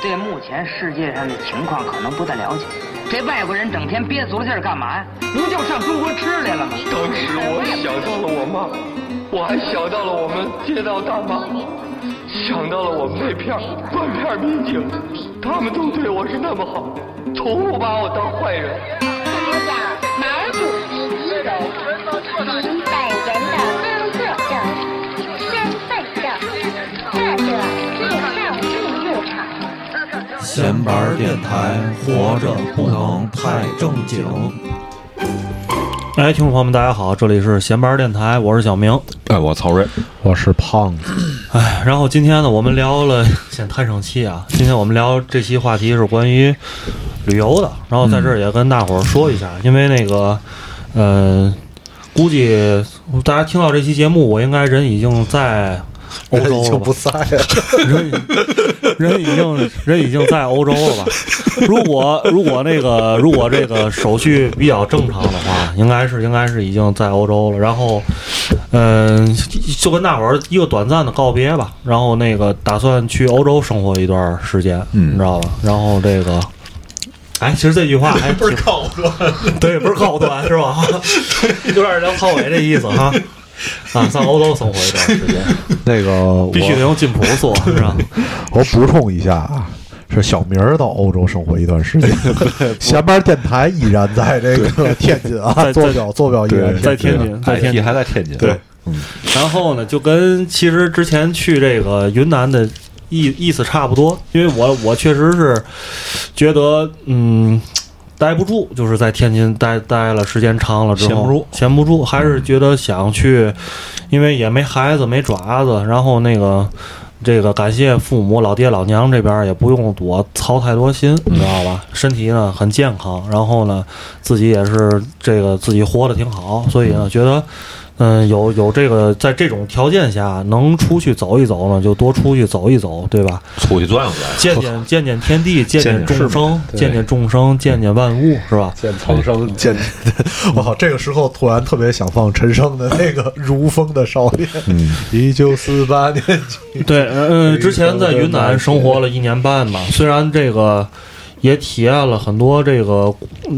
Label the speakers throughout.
Speaker 1: 对目前世界上的情况可能不太了解。这外国人整天憋足了劲儿干嘛呀？不就上中国吃来了吗？
Speaker 2: 当时我想到了我妈，我还想到了我们街道大妈，想到了我们那片儿断片民警，他们都对我是那么好，从不把我当坏人。
Speaker 3: 闲板电台，活着不能太正经。
Speaker 4: 哎，听众朋友们，大家好，这里是闲班电台，我是小明。
Speaker 5: 哎，我曹睿，
Speaker 6: 我是胖子，
Speaker 4: 哎，然后今天呢，我们聊了，先叹声气啊。今天我们聊这期话题是关于旅游的，然后在这儿也跟大伙儿说一下，因为那个，呃，估计大家听到这期节目，我应该人已经在欧洲
Speaker 6: 已经
Speaker 4: 了吧？
Speaker 6: 不在了。
Speaker 4: 人 人已经人已经在欧洲了吧？如果如果那个如果这个手续比较正常的话，应该是应该是已经在欧洲了。然后，嗯、就跟大伙儿一个短暂的告别吧。然后那个打算去欧洲生活一段时间，
Speaker 5: 嗯
Speaker 4: 你知道吧？然后这个。哎，其实这句话还 不是高端，对，不是高端是吧？有点梁朝伟这意思哈。啊，上欧洲生活一段时间，
Speaker 6: 那个
Speaker 4: 必须得用金普做，是吧？
Speaker 6: 我补充一下啊，是小明儿到欧洲生活一段时间，闲班电台依然在这个天津啊，
Speaker 4: 在
Speaker 6: 坐标坐标依然
Speaker 4: 在
Speaker 6: 天
Speaker 4: 天津，在天津。
Speaker 5: 还在天津，
Speaker 4: 对，然后呢，就跟其实之前去这个云南的意意思差不多，因为我我确实是觉得嗯。待不住，就是在天津待待了时间长了之后，
Speaker 5: 闲不住
Speaker 4: 闲不住，还是觉得想去，因为也没孩子没爪子，然后那个这个感谢父母老爹老娘这边也不用我操太多心，你知道吧？身体呢很健康，然后呢自己也是这个自己活得挺好，所以呢觉得。嗯，有有这个，在这种条件下能出去走一走呢，就多出去走一走，对吧？
Speaker 5: 出去转悠转。
Speaker 4: 见见 见见天地，见见众
Speaker 6: 见
Speaker 4: 生，见见众生，见见万物，是吧？
Speaker 6: 见苍生，见，我靠！这个时候突然特别想放陈升的那个《如风的少年》，
Speaker 5: 嗯，
Speaker 6: 一九四八年去，
Speaker 4: 对，嗯，之前在云南生活了一年半嘛，虽然这个也体验了很多这个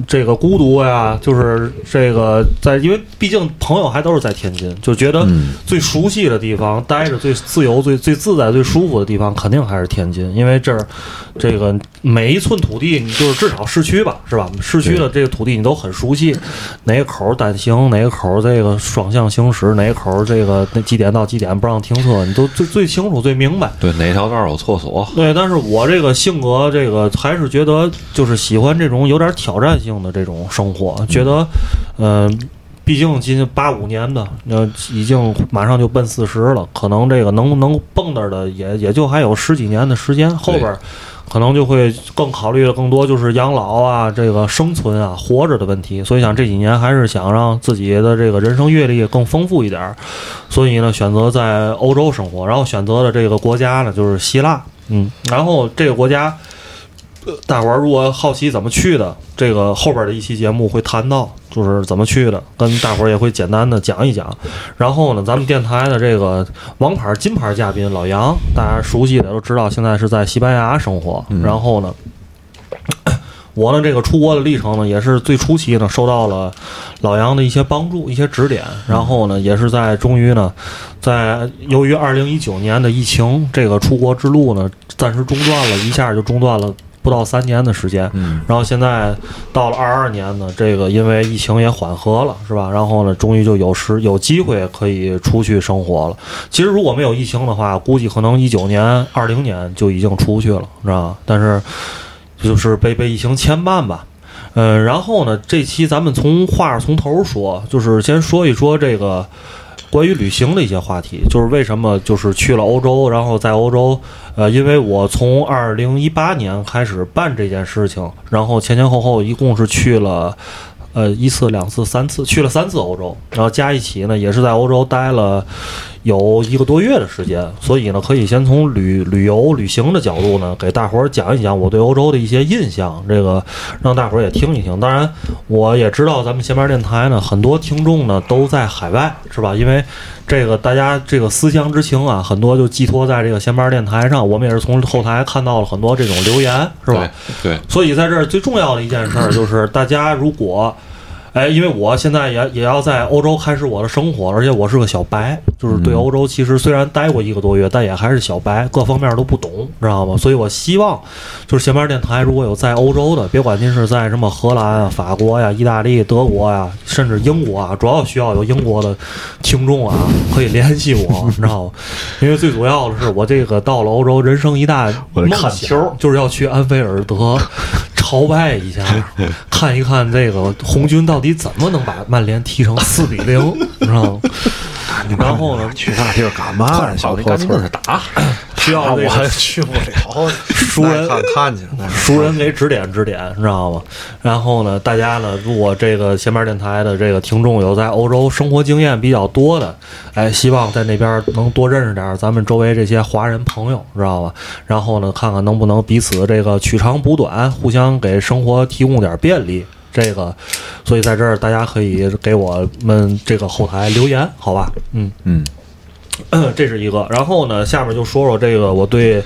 Speaker 4: 这个孤独呀，就是这个在，因为毕竟朋友还都是在天津，就觉得
Speaker 5: 嗯
Speaker 4: 最熟悉的地方，待着最自由、最最自在、最舒服的地方，肯定还是天津，因为这儿这个每一寸土地，你就是至少市区吧，是吧？市区的这个土地你都很熟悉，哪个口儿单行，哪个口儿这个双向行驶，哪个口儿这个那几点到几点不让停车，你都最最清楚、最明白。
Speaker 5: 对，哪条道有厕所？
Speaker 4: 对，但是我这个性格，这个还是觉得得就是喜欢这种有点挑战性的这种生活，觉得，嗯、毕竟今八五年的，呃，已经马上就奔四十了，可能这个能能蹦跶的也也就还有十几年的时间，后边可能就会更考虑的更多就是养老啊，这个生存啊，活着的问题。所以想这几年还是想让自己的这个人生阅历更丰富一点，所以呢选择在欧洲生活，然后选择的这个国家呢就是希腊，嗯，然后这个国家。呃大伙儿如果好奇怎么去的，这个后边的一期节目会谈到，就是怎么去的，跟大伙儿也会简单的讲一讲。然后呢，咱们电台的这个王牌金牌嘉宾老杨，大家熟悉的都知道，现在是在西班牙生活。然后呢，我呢这个出国的历程呢，也是最初期呢受到了老杨的一些帮助、一些指点。然后呢，也是在终于呢，在由于二零一九年的疫情，这个出国之路呢暂时中断了，一下就中断了。不到三年的时间，
Speaker 5: 嗯，
Speaker 4: 然后现在到了二二年呢，这个因为疫情也缓和了，是吧？然后呢，终于就有时有机会可以出去生活了。其实如果没有疫情的话，估计可能一九年、二零年就已经出去了，知道吧？但是就是被被疫情牵绊吧。嗯，然后呢，这期咱们从话从头说，就是先说一说这个关于旅行的一些话题，就是为什么就是去了欧洲，然后在欧洲，呃，因为我从二零一八年开始办这件事情，然后前前后后一共是去了。呃，一次、两次、三次，去了三次欧洲，然后加一起呢，也是在欧洲待了有一个多月的时间，所以呢，可以先从旅旅游旅行的角度呢，给大伙儿讲一讲我对欧洲的一些印象，这个让大伙儿也听一听。当然，我也知道咱们闲班电台呢，很多听众呢都在海外，是吧？因为这个大家这个思乡之情啊，很多就寄托在这个闲班电台上。我们也是从后台看到了很多这种留言，是吧？
Speaker 5: 对，
Speaker 4: 所以在这儿最重要的一件事儿就是，大家如果，哎，因为我现在也也要在欧洲开始我的生活，而且我是个小白，就是对欧洲其实虽然待过一个多月，但也还是小白，各方面都不懂，知道吗？所以我希望就是闲班电台如果有在欧洲的，别管您是在什么荷兰啊、法国呀、意大利、德国呀，甚至英国啊，主要需要有英国的听众啊，可以联系我，你知道吗？因为最主要的是我这个到了欧洲，人生一大梦想就是要去安菲尔德朝拜一下，看一看这个红军到底怎么能把曼联踢成四比零，你知道吗？然后呢，
Speaker 6: 去那地儿干嘛呀？小破村儿
Speaker 5: 打，
Speaker 4: 需 要这
Speaker 6: 我还 去不 了，
Speaker 4: 熟人
Speaker 6: 看看去。
Speaker 4: 熟人给指点指点，你知道吗？然后呢，大家呢，如果这个闲班电台的这个听众有在欧洲生活经验比较多的，哎，希望在那边能多认识点咱们周围这些华人朋友，知道吧？然后呢，看看能不能彼此这个取长补短，互相给生活提供点便利。这个，所以在这儿大家可以给我们这个后台留言，好吧？嗯
Speaker 5: 嗯，
Speaker 4: 这是一个。然后呢，下面就说说这个我对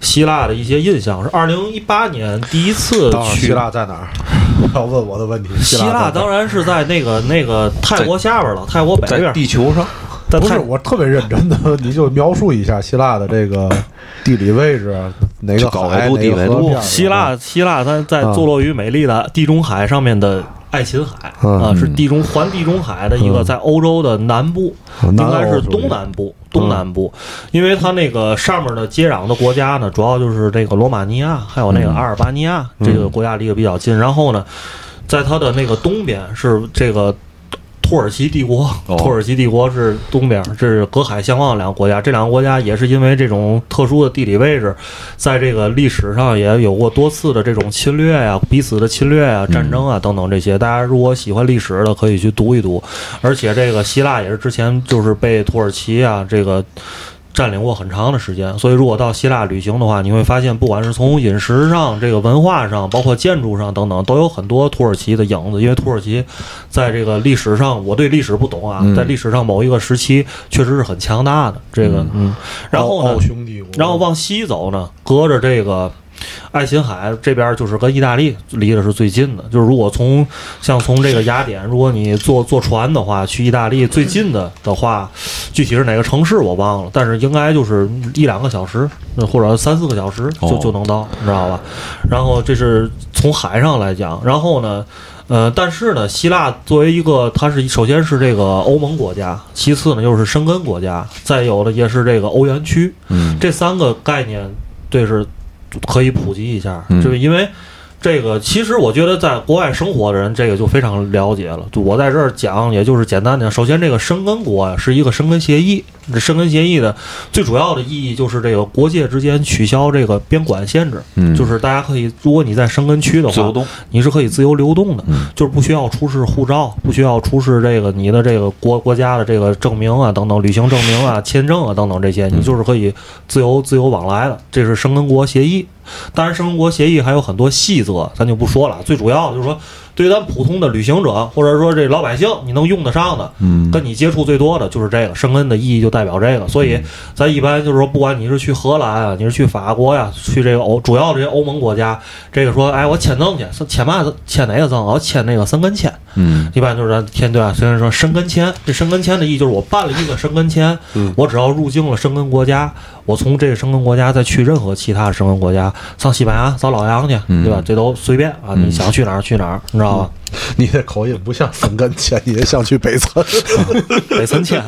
Speaker 4: 希腊的一些印象。是二零一八年第一次去
Speaker 6: 希腊在哪儿？要问我的问题，
Speaker 4: 希腊，当然是在那个那个泰国下边了，泰国北边。
Speaker 5: 地球上，
Speaker 6: 不是我特别认真的，你就描述一下希腊的这个地理位置，哪个
Speaker 5: 高
Speaker 6: 海，
Speaker 5: 纬度
Speaker 6: 哪个
Speaker 5: 低纬度
Speaker 6: 河边儿
Speaker 4: 希腊，希腊它在
Speaker 6: 啊
Speaker 4: 坐落于美丽的地中海上面的爱琴海
Speaker 6: 嗯
Speaker 4: 啊，是地中环地中海的一个在欧洲的南部，应该是东南部，东南部，因为它那个上面的接壤的国家呢，主要就是这个罗马尼亚，还有那个阿尔巴尼亚这个国家离得比较近，然后呢，在它的那个东边是这个。土耳其帝国，
Speaker 5: 哦
Speaker 4: 土耳其帝国是东边，这是隔海相望的两个国家。这两个国家也是因为这种特殊的地理位置，在这个历史上也有过多次的这种侵略呀、彼此的侵略啊、战争啊等等这些。大家如果喜欢历史的，可以去读一读。而且这个希腊也是之前就是被土耳其啊这个。占领过很长的时间，所以如果到希腊旅行的话，你会发现，不管是从饮食上、这个文化上，包括建筑上等等，都有很多土耳其的影子。因为土耳其在这个历史上，我对历史不懂啊，
Speaker 5: 嗯
Speaker 4: 在历史上某一个时期确实是很强大的。这个，嗯，然后呢然后往西走呢，隔着这个爱琴海这边，就是跟意大利离的是最近的。就是如果从像从这个雅典，如果你坐坐船的话，去意大利最近的的话，具体是哪个城市我忘了，但是应该就是一两个小时，呃或者三四个小时就
Speaker 5: 哦
Speaker 4: 就能到，你知道吧？然后这是从海上来讲，然后呢。呃，但是呢，希腊作为一个，它是首先是这个欧盟国家，其次呢又是申根国家，再有的也是这个欧元区，
Speaker 5: 嗯，
Speaker 4: 这三个概念，对是可以普及一下，
Speaker 5: 嗯
Speaker 4: 就是因为这个，其实我觉得在国外生活的人，这个就非常了解了。就我在这儿讲，也就是简单的，首先这个申根国呀是一个申根协议，这申根协议的最主要的意义就是这个国界之间取消这个边管限制，
Speaker 5: 嗯
Speaker 4: 就是大家可以，如果你在申根区的话，你是可以自由流动的，
Speaker 5: 嗯
Speaker 4: 就是不需要出示护照，不需要出示这个你的这个国国家的这个证明啊等等，旅行证明啊、签证啊等等这些，你就是可以自由自由往来的。这是申根国协议。当然，申根国协议还有很多细则，咱就不说了。最主要的就是说，对于咱普通的旅行者或者说这老百姓，你能用得上的，
Speaker 5: 嗯
Speaker 4: 跟你接触最多的就是这个。申根的意义就代表这个，所以咱一般就是说，不管你是去荷兰啊，你是去法国呀、去这个欧主要这些欧盟国家，这个说，哎，我签证去，签嘛签哪个证？我签那个申根签。
Speaker 5: 嗯
Speaker 4: 一般就是咱签对吧？虽然说申根签，这申根签的意义就是我办了一个申根签，我只要入境了申根国家，我从这个生根国家再去任何其他的生根国家，上西班牙找老杨去，对吧？这都随便啊，你想去哪儿去哪儿，你知道吧？
Speaker 6: 你这口音不像深根签，你这像去北村。
Speaker 4: 北森签，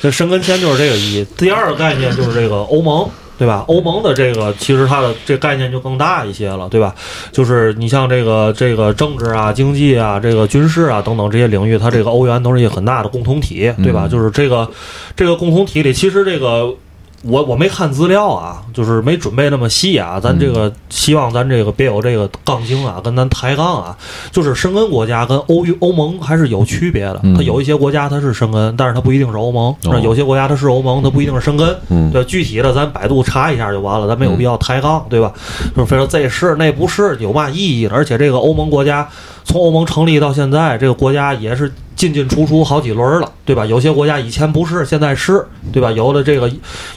Speaker 4: 这申根签就是这个意义。第二个概念就是这个欧盟。对吧？欧盟的这个其实它的这概念就更大一些了，对吧？就是你像这个这个政治啊、经济啊、这个军事啊等等这些领域，它这个欧元都是一个很大的共同体，对吧？就是这个这个共同体里，其实这个我我没看资料啊，就是没准备那么细啊。咱这个希望咱这个别有这个杠精啊，跟咱抬杠啊。就是申根国家跟欧欧盟还是有区别的。
Speaker 5: 嗯
Speaker 4: 它有一些国家它是申根，但是它不一定是欧盟；
Speaker 5: 哦
Speaker 4: 有些国家它是欧盟，它不一定是申根。
Speaker 5: 嗯
Speaker 4: 对，具体的咱百度查一下就完了，咱没有必要抬杠，对吧？就是非说这是那不是有嘛意义呢？而且这个欧盟国家从欧盟成立到现在，这个国家也是进进出出好几轮了，对吧？有些国家以前不是，现在是，对吧？有的这个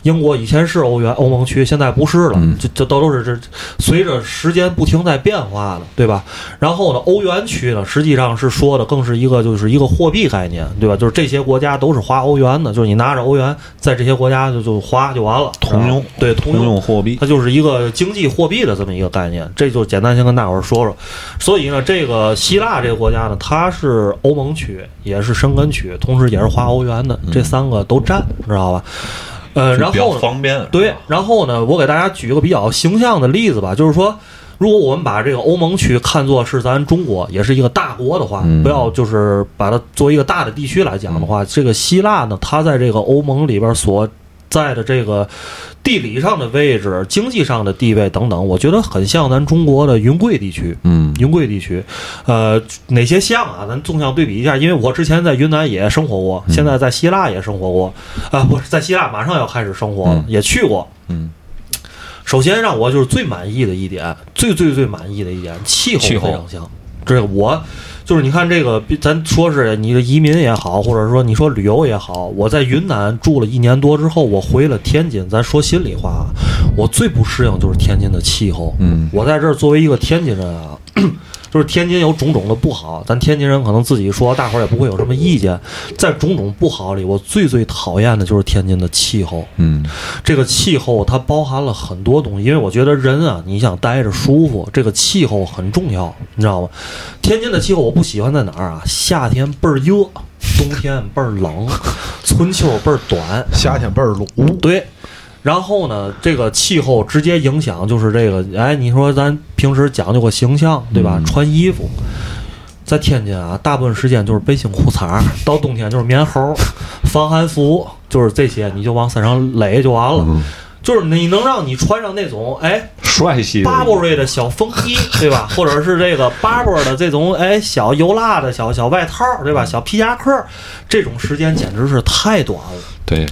Speaker 4: 英国以前是欧元欧盟区，现在不是了，
Speaker 5: 嗯
Speaker 4: 这这都都是这随着时间不停在变化的，对吧？然后呢，欧元区呢，实际上是说的更是一个就是一个货币概念，对吧？就是这些国家都是花欧元的，就是你拿着欧元在这些国家就就花就完了，
Speaker 5: 通用
Speaker 4: 对通
Speaker 5: 通用货币
Speaker 4: 它就是一个经济货币的这么一个概念，这就简单先跟大伙儿说说。所以呢，这个希腊这个国家呢，它是欧盟区，也是申根区，同时也是花欧元的，这三个都占，知道吧？呃，然后呢，
Speaker 5: 方便。
Speaker 4: 对，然后呢，我给大家举一个比较形象的例子吧，就是说，如果我们把这个欧盟区看作是咱中国，也是一个大国的话，
Speaker 5: 嗯
Speaker 4: 不要就是把它作为一个大的地区来讲的话，这个希腊呢，它在这个欧盟里边所在的这个地理上的位置、经济上的地位等等，我觉得很像咱中国的云贵地区。
Speaker 5: 嗯
Speaker 4: 云贵地区，呃，哪些像啊？咱纵向对比一下，因为我之前在云南也生活过，现在在希腊也生活过，啊、不是在希腊马上要开始生活了，
Speaker 5: 嗯
Speaker 4: 也去过。
Speaker 5: 嗯，
Speaker 4: 首先让我就是最满意的一点，最最最满意的一点，气候
Speaker 5: 气候
Speaker 4: 非常像。这个我就是你看这个，咱说是你的移民也好，或者说你说旅游也好，我在云南住了一年多之后，我回了天津。咱说心里话啊，我最不适应就是天津的气候。
Speaker 5: 嗯
Speaker 4: 我在这儿作为一个天津人啊。就是天津有种种的不好，咱天津人可能自己说，大伙儿也不会有什么意见。在种种不好里，我最最讨厌的就是天津的气候。
Speaker 5: 嗯
Speaker 4: 这个气候它包含了很多东西，因为我觉得人啊，你想待着舒服，这个气候很重要，你知道吗？天津的气候我不喜欢在哪儿啊？夏天倍儿热，冬天倍儿冷，春秋倍儿短，
Speaker 6: 夏天倍儿冷，
Speaker 4: 对。然后呢，这个气候直接影响就是这个，哎，你说咱平时讲究个形象，对吧？
Speaker 5: 嗯
Speaker 4: 穿衣服，在天津啊，大部分时间就是背心裤衩，到冬天就是棉猴，防寒服，就是这些，你就往身上勒就完了。
Speaker 5: 嗯，
Speaker 4: 就是你能让你穿上那种哎
Speaker 5: 帅气的
Speaker 4: Burberry 的小风衣，对吧？或者是这个 Barber 的这种哎小油辣的小小外套，对吧？小皮夹克，这种时间简直是太短了。
Speaker 5: 对，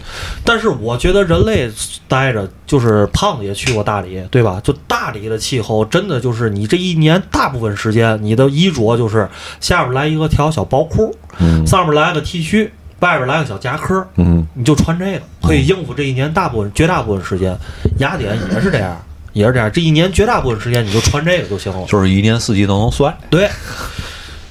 Speaker 4: 但是我觉得人类待着，就是胖子也去过大理，对吧？就大理的气候，真的就是你这一年大部分时间，你的衣着就是下面来一个条小薄裤，
Speaker 5: 嗯
Speaker 4: 上面来个 T 恤，外边来个小夹克，
Speaker 5: 嗯
Speaker 4: 你就穿这个，可以应付这一年大部分、绝大部分时间。雅典也是这样，也是这样，这一年绝大部分时间你就穿这个就行了。
Speaker 5: 就是一年四季都能帅。
Speaker 4: 对，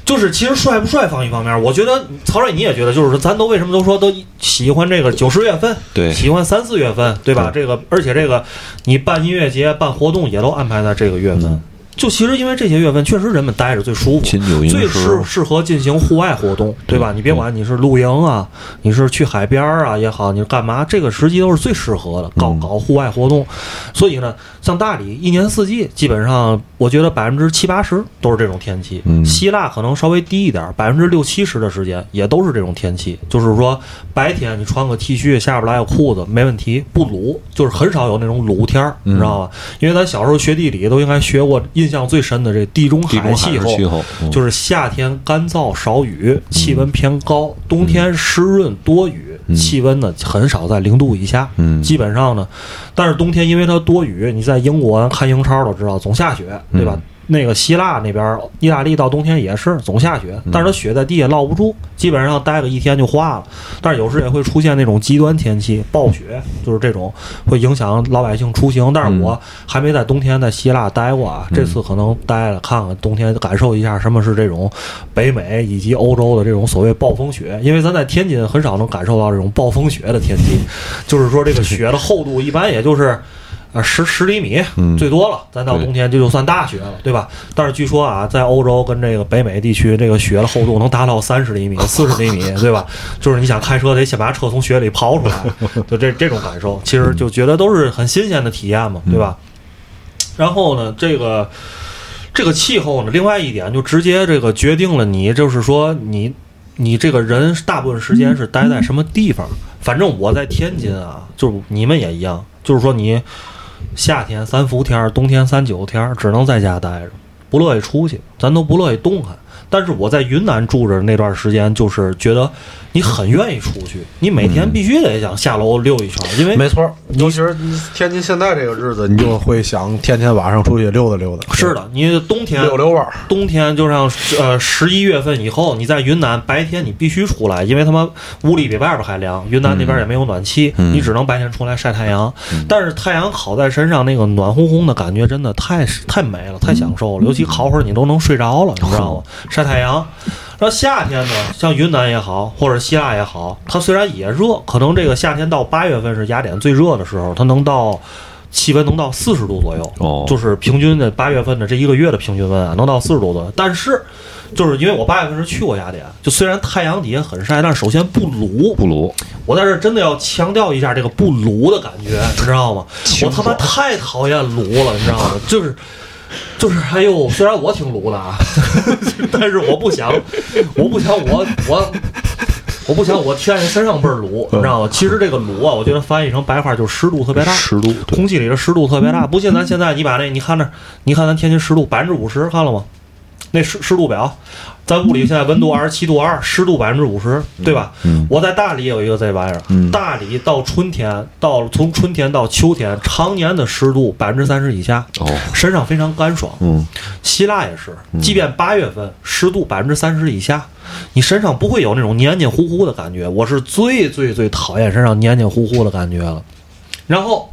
Speaker 4: 就是其实帅不帅放一方面，我觉得曹睿你也觉得，就是说咱都为什么都说都喜欢这个九十月份，
Speaker 5: 对
Speaker 4: 喜欢三四月份，对吧？这个而且这个你办音乐节、办活动也都安排在这个月份。就其实因为这些月份确实人们待着最舒服，最适适合进行户外活动，对吧？你别管你是露营啊，你是去海边儿啊也好，你是干嘛，这个时机都是最适合的，搞
Speaker 5: 嗯
Speaker 4: 搞户外活动。所以呢，像大理一年四季基本上，我觉得百分之七八十都是这种天气。
Speaker 5: 嗯
Speaker 4: 希腊可能稍微低一点，百分之六七十的时间也都是这种天气。就是说，白天你穿个 T 恤，下边来个裤子没问题，不鲁，就是很少有那种鲁天儿，你知道吧？因为咱小时候学地理都应该学过，印象最深的这地中
Speaker 5: 海
Speaker 4: 气候。
Speaker 5: 气候，嗯
Speaker 4: 就是夏天干燥少雨，气温偏高；冬天湿润多雨，
Speaker 5: 嗯
Speaker 4: 气温呢很少在零度以下。
Speaker 5: 嗯
Speaker 4: 基本上呢，但是冬天因为它多雨，你在英国看英超都知道，总下雪，对吧？
Speaker 5: 嗯
Speaker 4: 那个希腊那边，意大利到冬天也是总下雪，但是它雪在地下落不住，基本上待个一天就化了。但是有时也会出现那种极端天气，暴雪，就是这种会影响老百姓出行。但是我还没在冬天在希腊待过啊，这次可能待了看看冬天，感受一下什么是这种北美以及欧洲的这种所谓暴风雪，因为咱在天津很少能感受到这种暴风雪的天气，就是说这个雪的厚度一般也就是。呃，十十厘米
Speaker 5: 嗯
Speaker 4: 最多了，咱到冬天这就算大雪了，对吧？但是据说啊，在欧洲跟这个北美地区，这个雪的厚度能达到三十厘米、四十厘米，对吧？就是你想开车得先把车从雪里刨出来，就这这种感受，其实就觉得都是很新鲜的体验嘛，对吧？然后呢，这个这个气候呢，另外一点就直接这个决定了你，就是说你你这个人大部分时间是待在什么地方。反正我在天津啊，就是你们也一样，就是说你夏天三伏天，冬天三九天，只能在家待着，不乐意出去，咱都不乐意动弹。但是我在云南住着那段时间，就是觉得你很愿意出去，你每天必须得想下楼溜一圈，因为
Speaker 6: 没错，尤其是天津现在这个日子，你就会想天天晚上出去溜达溜达。
Speaker 4: 是的，你冬天
Speaker 6: 溜溜弯儿。
Speaker 4: 冬天就像呃十一月份以后，你在云南白天你必须出来，因为他妈屋里比外边还凉。云南那边也没有暖气，
Speaker 5: 嗯
Speaker 4: 你只能白天出来晒太阳。但是太阳烤在身上，那个暖烘烘的感觉真的太太美了，太享受了。尤其烤会儿你都能睡着了，你知道吗？晒太阳。然后夏天呢，像云南也好，或者希腊也好，它虽然也热，可能这个夏天到八月份是雅典最热的时候，它能到气温能到四十度左右。
Speaker 5: 哦
Speaker 4: 就是平均的八月份的这一个月的平均温啊，能到四十度左右。但是，就是因为我八月份是去过雅典，就虽然太阳底下很晒，但是首先不卤。
Speaker 5: 不卤，
Speaker 4: 我在这儿真的要强调一下这个不卤的感觉，你知道吗？我他妈太讨厌卤了，你知道吗？就是。就是，哎呦，虽然我挺鲁的啊，但是我不想，我不想我我我不想我天天身上倍儿鲁，你知道吗？其实这个鲁啊，我觉得翻译成白话就是湿度特别大，
Speaker 5: 湿度
Speaker 4: 空气里的湿度特别大。不信咱现在你把那，你看那，你看咱天津湿度百分之五十，看了吗？那湿湿度表，咱屋里现在温度二十七度二，湿度百分之五十，对吧？
Speaker 5: 嗯
Speaker 4: 我在大理有一个这玩意儿，
Speaker 5: 嗯
Speaker 4: 大理到春天，到从春天到秋天，常年的湿度百分之三十以下，
Speaker 5: 哦，
Speaker 4: 身上非常干爽。
Speaker 5: 嗯，
Speaker 4: 希腊也是，即便八月份湿度百分之三十以下，你身上不会有那种黏黏糊糊的感觉。我是最最最讨厌身上黏黏糊糊的感觉了。然后，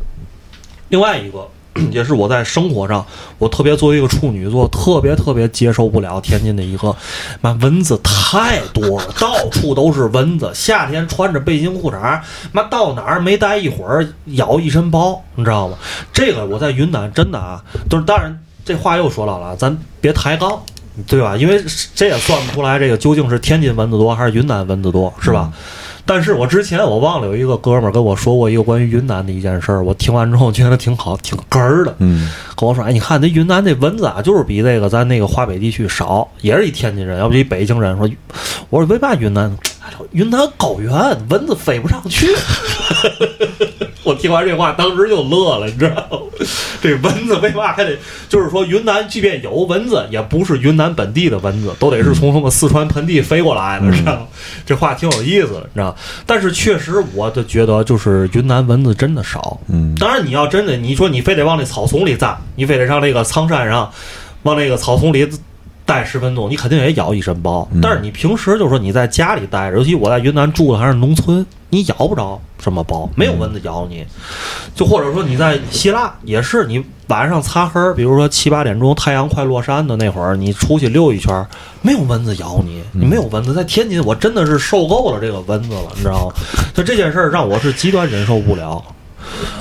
Speaker 4: 另外一个 也是我在生活上，我特别作为一个处女座，特别特别接受不了天津的一个，妈蚊子太多了，到处都是蚊子。夏天穿着背心裤衩，妈到哪儿没待一会儿咬一身包，你知道吗？这个我在云南真的啊，都是当然这话又说到了，咱别抬杠。对吧？因为这也算不出来，这个究竟是天津蚊子多还是云南蚊子多，是吧？但是我之前我忘了有一个哥们儿跟我说过一个关于云南的一件事儿，我听完之后觉得挺好，挺哏儿的。
Speaker 5: 嗯，
Speaker 4: 跟我说，哎，你看那云南那蚊子啊，就是比这个咱那个华北地区少，也是一天津人，要不一北京人。说，我说为嘛云南？云南高原，蚊子飞不上去。我听完这话，当时就乐了，你知道吗？这蚊子为嘛还得？就是说，云南即便有蚊子，也不是云南本地的蚊子，都得是从什么四川盆地飞过来的，知道吗？这话挺有意思的，你知道？但是确实，我就觉得就是云南蚊子真的少。
Speaker 5: 嗯
Speaker 4: 当然你要真的，你说你非得往那草丛里扎，你非得上那个苍山上，往那个草丛里待十分钟，你肯定也咬一身包。但是你平时就说你在家里待着，尤其我在云南住的还是农村，你咬不着什么包，没有蚊子咬你。就或者说你在希腊也是，你晚上擦黑儿，比如说七八点钟太阳快落山的那会儿，你出去溜一圈，没有蚊子咬你，你没有蚊子。在天津，我真的是受够了这个蚊子了，你知道吗？就这件事儿让我是极端忍受不了。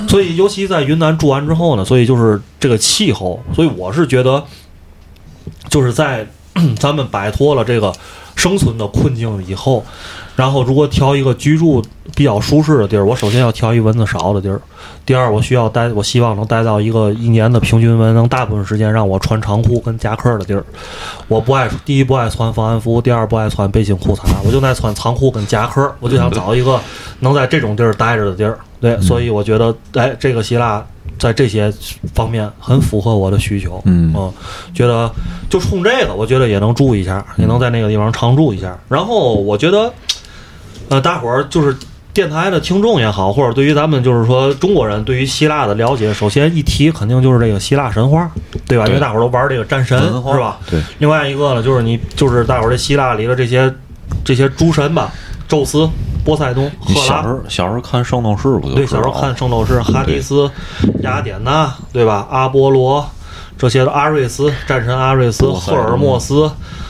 Speaker 4: 所以，尤其在云南住完之后呢，所以就是这个气候，所以我是觉得，就是在 咱们摆脱了这个生存的困境以后，然后如果挑一个居住比较舒适的地儿，我首先要挑一蚊子少的地儿。第二，我需要待，我希望能待到一个一年的平均蚊能大部分时间让我穿长裤跟夹克的地儿。我不爱，第一不爱穿防寒服，第二不爱穿背心裤衩，我就爱穿长裤跟夹克。我就想找一个能在这种地儿待着的地儿。对，所以我觉得，哎，这个希腊在这些方面很符合我的需求。
Speaker 5: 嗯
Speaker 4: 觉得就冲这个，我觉得也能住一下，也能在那个地方常住一下。然后我觉得，呃，大伙儿就是电台的听众也好，或者对于咱们就是说中国人对于希腊的了解，首先一提肯定就是这个希腊神话，对吧？因为大伙儿都玩这个战神，是吧？
Speaker 5: 对。
Speaker 4: 另外一个呢，就是你就是大伙儿这希腊里的这些这些诸神吧，宙斯、波塞冬、赫拉
Speaker 5: 小时。候小时候看《圣斗士》不就
Speaker 4: 对，小时候看《圣斗士》，哈迪斯、雅典娜，对吧？阿波罗，这些阿瑞斯战神阿瑞斯、赫尔墨斯、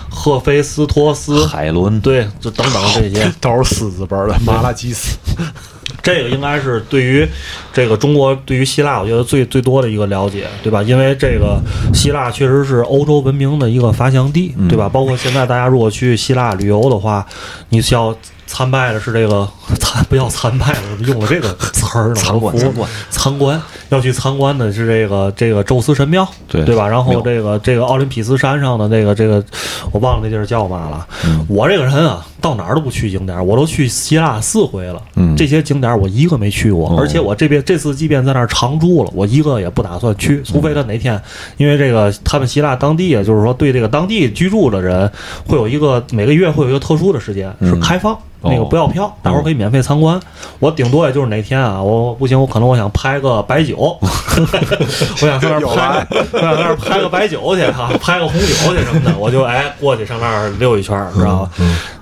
Speaker 4: 赫菲斯托斯，
Speaker 5: 海伦，
Speaker 4: 对，就等等这些。
Speaker 6: 都是狮子辈的马拉基斯。
Speaker 4: 这个应该是对于这个中国对于希腊，我觉得最最多的一个了解，对吧？因为这个希腊确实是欧洲文明的一个发祥地，对吧？包括现在大家如果去希腊旅游的话，你需要参拜的是这个 参不要参拜了，用了这个词儿呢？
Speaker 5: 参观参观
Speaker 4: 参观要去参观的是这个这个宙斯神庙，
Speaker 5: 对
Speaker 4: 对吧？然后这个这个奥林匹斯山上的那个这个我忘了那地儿叫嘛了。
Speaker 5: 嗯
Speaker 4: 我这个人啊，到哪儿都不去景点儿，我都去希腊四回了。
Speaker 5: 嗯
Speaker 4: 这些景点儿我一个没去过，
Speaker 5: 哦
Speaker 4: 而且我这边这次即便在那儿常住了，我一个也不打算去，除非他哪天，因为这个他们希腊当地啊，就是说对这个当地居住的人会有一个每个月会有一个特殊的时间是
Speaker 5: 嗯
Speaker 4: 开放。那个
Speaker 5: 哦。
Speaker 4: 不要票，大伙儿可以免费参观。我顶多也就是哪天啊，我不行，我可能我想拍个白酒，我想上那儿拍，我想上那儿拍个白酒去哈，拍个红酒去什么的，我就哎过去上那儿溜一圈儿，知道吧？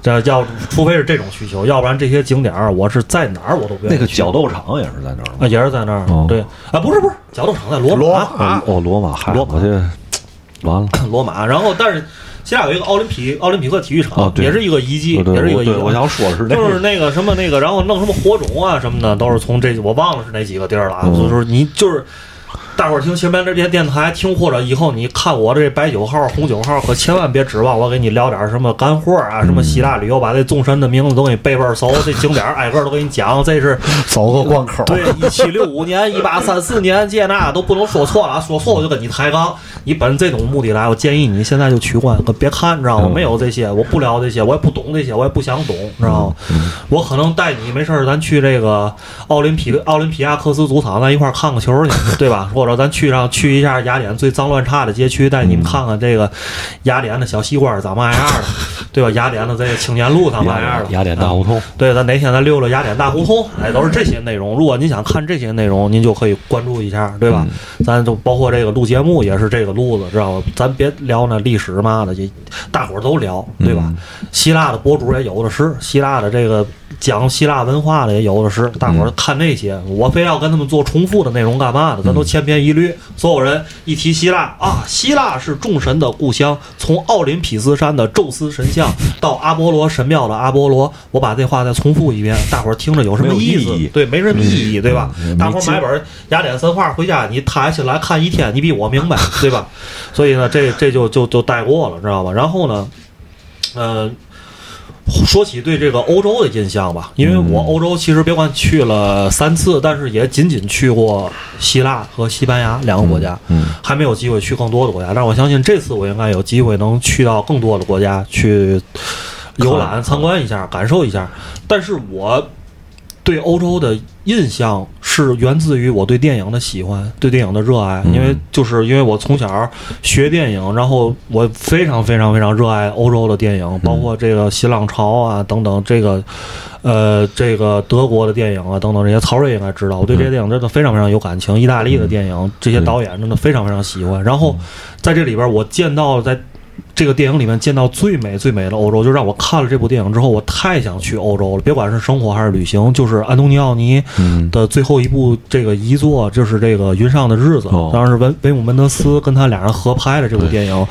Speaker 4: 这要除非是这种需求，要不然这些景点儿我是在哪儿我都不愿意
Speaker 5: 那个
Speaker 4: 去
Speaker 5: 角斗场也是在那儿吗？
Speaker 4: 啊，也是在那儿。
Speaker 5: 哦。
Speaker 4: 对。啊，不是不是，角斗场在罗
Speaker 6: 罗
Speaker 4: 马，
Speaker 6: 啊
Speaker 5: 哦，罗马，嗨，
Speaker 4: 罗马。
Speaker 5: 我这完了。
Speaker 4: 罗马。然后，但是希腊有一个奥林匹奥林匹克体育场
Speaker 5: 哦，
Speaker 4: 也是一个遗迹，也是一个遗迹。
Speaker 5: 我想说的是那个
Speaker 4: 就是那个什么那个，然后弄什么火种啊什么的，都是从这我忘了是哪几个地儿了啊。
Speaker 5: 嗯
Speaker 4: 就是你就是。大伙儿听前面这些电台听，或者以后你看我这白酒号、红酒号，可千万别指望我给你聊点什么干货啊，什么希腊旅游，把这众神的名字都给你背倍儿熟，这景点挨个都给你讲。这是
Speaker 6: 走个关口。
Speaker 4: 对，一七六五年、一八三四年，这那都不能说错了，说错我就跟你抬杠。你本这种目的来，我建议你现在就取关，可别看，你知道吗？
Speaker 5: 嗯
Speaker 4: 没有这些，我不聊这些，我也不懂这些，我也不想懂，知道吗？我可能带你没事儿，咱去这个奥林匹奥林匹亚克斯主场，咱一块儿看个球去，对吧？或者咱去上去一下雅典最脏乱差的街区，带你们看看这个雅典的小西瓜长嘛样的，对吧？雅典的这个青年路长嘛样的，
Speaker 5: 雅典大胡同，
Speaker 4: 对，咱哪天咱溜溜雅典大胡同，哎，都是这些内容。如果您想看这些内容，您就可以关注一下，对吧？咱就包括这个录节目也是这个路子，知道吧？咱别聊那历史嘛的，也大伙儿都聊，对吧？希腊的博主也有的是，希腊的这个讲希腊文化的也有的是，大伙儿看那些，我非要跟他们做重复的内容干嘛的？咱都千篇一律。所有人一提希腊啊，希腊是众神的故乡，从奥林匹斯山的宙斯神像到阿波罗神庙的阿波罗，我把这话再重复一遍，大伙儿听着有什么意
Speaker 5: 义
Speaker 4: 对，没什么意义，对吧？
Speaker 5: 嗯
Speaker 4: 大伙儿买本雅典神话回家，你踏下心来看一天，你比我明白，对吧？所以呢，这这就就就带过了，知道吧？然后呢，呃。说起对这个欧洲的印象吧，因为我欧洲其实别管去了三次，但是也仅仅去过希腊和西班牙两个国家，
Speaker 5: 嗯
Speaker 4: 还没有机会去更多的国家。但是我相信这次我应该有机会能去到更多的国家去游览、参观一下、感受一下。但是我对欧洲的印象是源自于我对电影的喜欢，对电影的热爱。
Speaker 5: 嗯
Speaker 4: 因为就是因为我从小学电影，然后我非常非常非常热爱欧洲的电影，包括这个新浪潮啊等等，这个呃这个德国的电影啊等等这些，曹睿应该知道，我对这些电影真的非常非常有感情。意大利的电影，这些导演真的非常非常喜欢。然后在这里边，我见到在这个电影里面见到最美最美的欧洲，就让我看了这部电影之后，我太想去欧洲了。别管是生活还是旅行，就是安东尼奥尼
Speaker 5: 嗯
Speaker 4: 的最后一部这个遗作，就是这个《云上的日子》
Speaker 5: 哦，
Speaker 4: 当然是维维姆门德斯跟他俩人合拍的这部电影。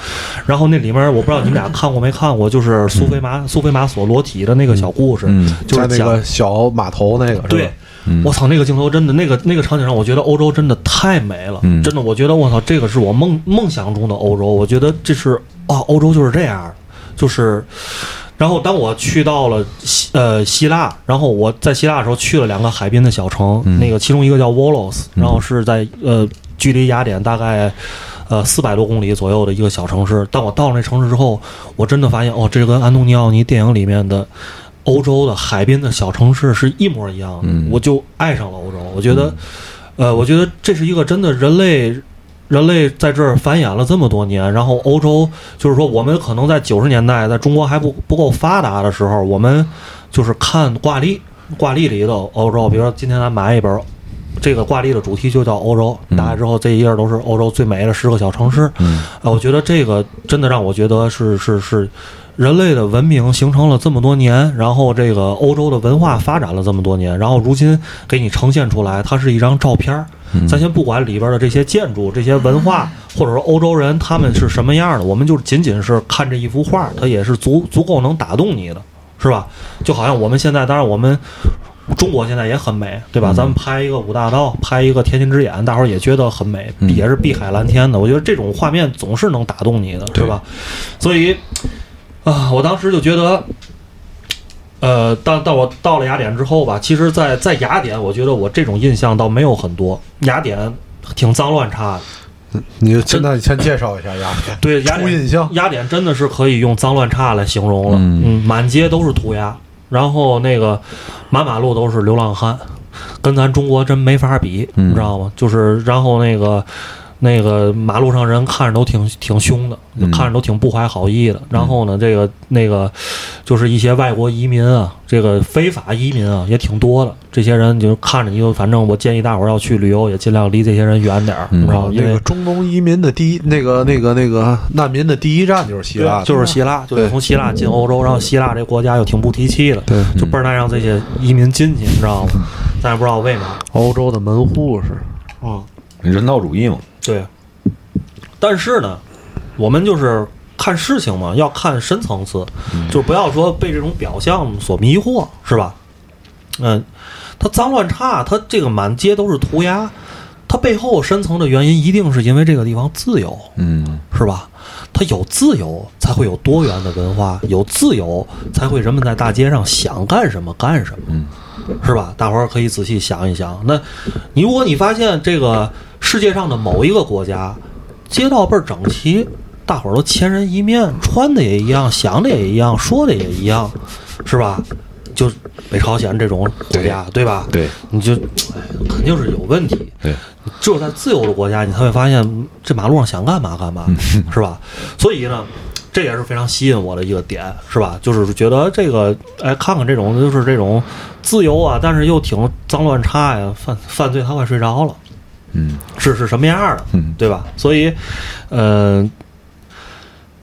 Speaker 4: 然后那里面我不知道你们俩看过没看过，就是苏菲玛苏菲玛索裸体的那个小故事，
Speaker 5: 嗯
Speaker 4: 就是
Speaker 6: 那个小码头那个？
Speaker 4: 对，
Speaker 5: 嗯
Speaker 4: 我操，那个镜头真的，那个那个场景上，我觉得欧洲真的太美了，
Speaker 5: 嗯
Speaker 4: 真的，我觉得我操，这个是我梦梦想中的欧洲，我觉得这是啊，欧洲就是这样，就是。然后当我去到了希呃希腊，然后我在希腊的时候去了两个海滨的小城，
Speaker 5: 嗯
Speaker 4: 那个其中一个叫 Volos，然后是在呃距离雅典大概呃四百多公里左右的一个小城市。但我到了那城市之后，我真的发现哦，这跟安东尼奥尼电影里面的欧洲的海滨的小城市是一模一样的，
Speaker 5: 嗯
Speaker 4: 我就爱上了欧洲。我觉得，呃，我觉得这是一个真的人类。人类在这儿繁衍了这么多年，然后欧洲就是说，我们可能在九十年代在中国还不不够发达的时候，我们就是看挂历，挂历里的欧洲，比如说今天咱买一本，这个挂历的主题就叫欧洲，打开之后这一页都是欧洲最美的十个小城市，
Speaker 5: 嗯
Speaker 4: 啊，我觉得这个真的让我觉得是是是，人类的文明形成了这么多年，然后这个欧洲的文化发展了这么多年，然后如今给你呈现出来，它是一张照片儿。咱先不管里边的这些建筑、这些文化，或者说欧洲人他们是什么样的，我们就仅仅是看这一幅画，它也是足足够能打动你的，是吧？就好像我们现在，当然我们。中国现在也很美，对吧？咱们拍一个五大道，拍一个天津之眼，大伙儿也觉得很美，
Speaker 5: 嗯
Speaker 4: 也是碧海蓝天的。我觉得这种画面总是能打动你的，对吧？所以啊，我当时就觉得，呃，到到我到了雅典之后吧，其实在，在雅典，我觉得我这种印象倒没有很多。雅典挺脏乱差的，
Speaker 6: 你现在先介绍一下雅典，
Speaker 4: 对雅典
Speaker 6: 印象
Speaker 4: 雅典真的是可以用脏乱差来形容了。
Speaker 5: 嗯
Speaker 4: 嗯，满街都是涂鸦，然后那个满马路都是流浪汉，跟咱中国真没法比，
Speaker 5: 嗯
Speaker 4: 你知道吗？就是然后那个。那个马路上人看着都挺挺凶的，
Speaker 5: 嗯
Speaker 4: 看着都挺不怀好意的。然后呢，这个那个就是一些外国移民啊，这个非法移民啊也挺多的。这些人就看着你就，反正我建议大伙儿要去旅游，也尽量离这些人远点儿，知道吗？因为
Speaker 6: 那个中东移民的第一，那个那个那个难民的第一站就是希腊，
Speaker 4: 就是希腊，就是从希腊进欧洲，然后希腊这国家又挺不提气的，
Speaker 6: 对
Speaker 4: 就倍儿难让这些移民进去，你知道吗？咱也不知道为嘛。
Speaker 6: 欧洲的门户是。
Speaker 4: 啊，
Speaker 5: 人道主义嘛，
Speaker 4: 对。但是呢，我们就是看事情嘛，要看深层次，就不要说被这种表象所迷惑，是吧？嗯，它脏乱差，它这个满街都是涂鸦，它背后深层的原因一定是因为这个地方自由，
Speaker 5: 嗯
Speaker 4: 是吧？它有自由，才会有多元的文化；有自由，才会人们在大街上想干什么干什么，
Speaker 5: 嗯
Speaker 4: 是吧？大伙儿可以仔细想一想。那你如果你发现这个世界上的某一个国家街道倍儿整齐，大伙儿都千人一面，穿的也一样，想的也一样，说的也一样，是吧？就北朝鲜这种国家，对吧？
Speaker 5: 对
Speaker 4: 你就哎肯定是有问题。
Speaker 5: 对，
Speaker 4: 只有在自由的国家，你才会发现嗯这马路上想干嘛干嘛，是吧？所以呢，这也是非常吸引我的一个点，是吧？就是觉得这个，哎，看看这种就是这种自由啊，但是又挺脏乱差呀，犯犯罪他快睡着了，
Speaker 5: 嗯
Speaker 4: 是是什么样的，
Speaker 5: 嗯
Speaker 4: 对吧？所以，嗯、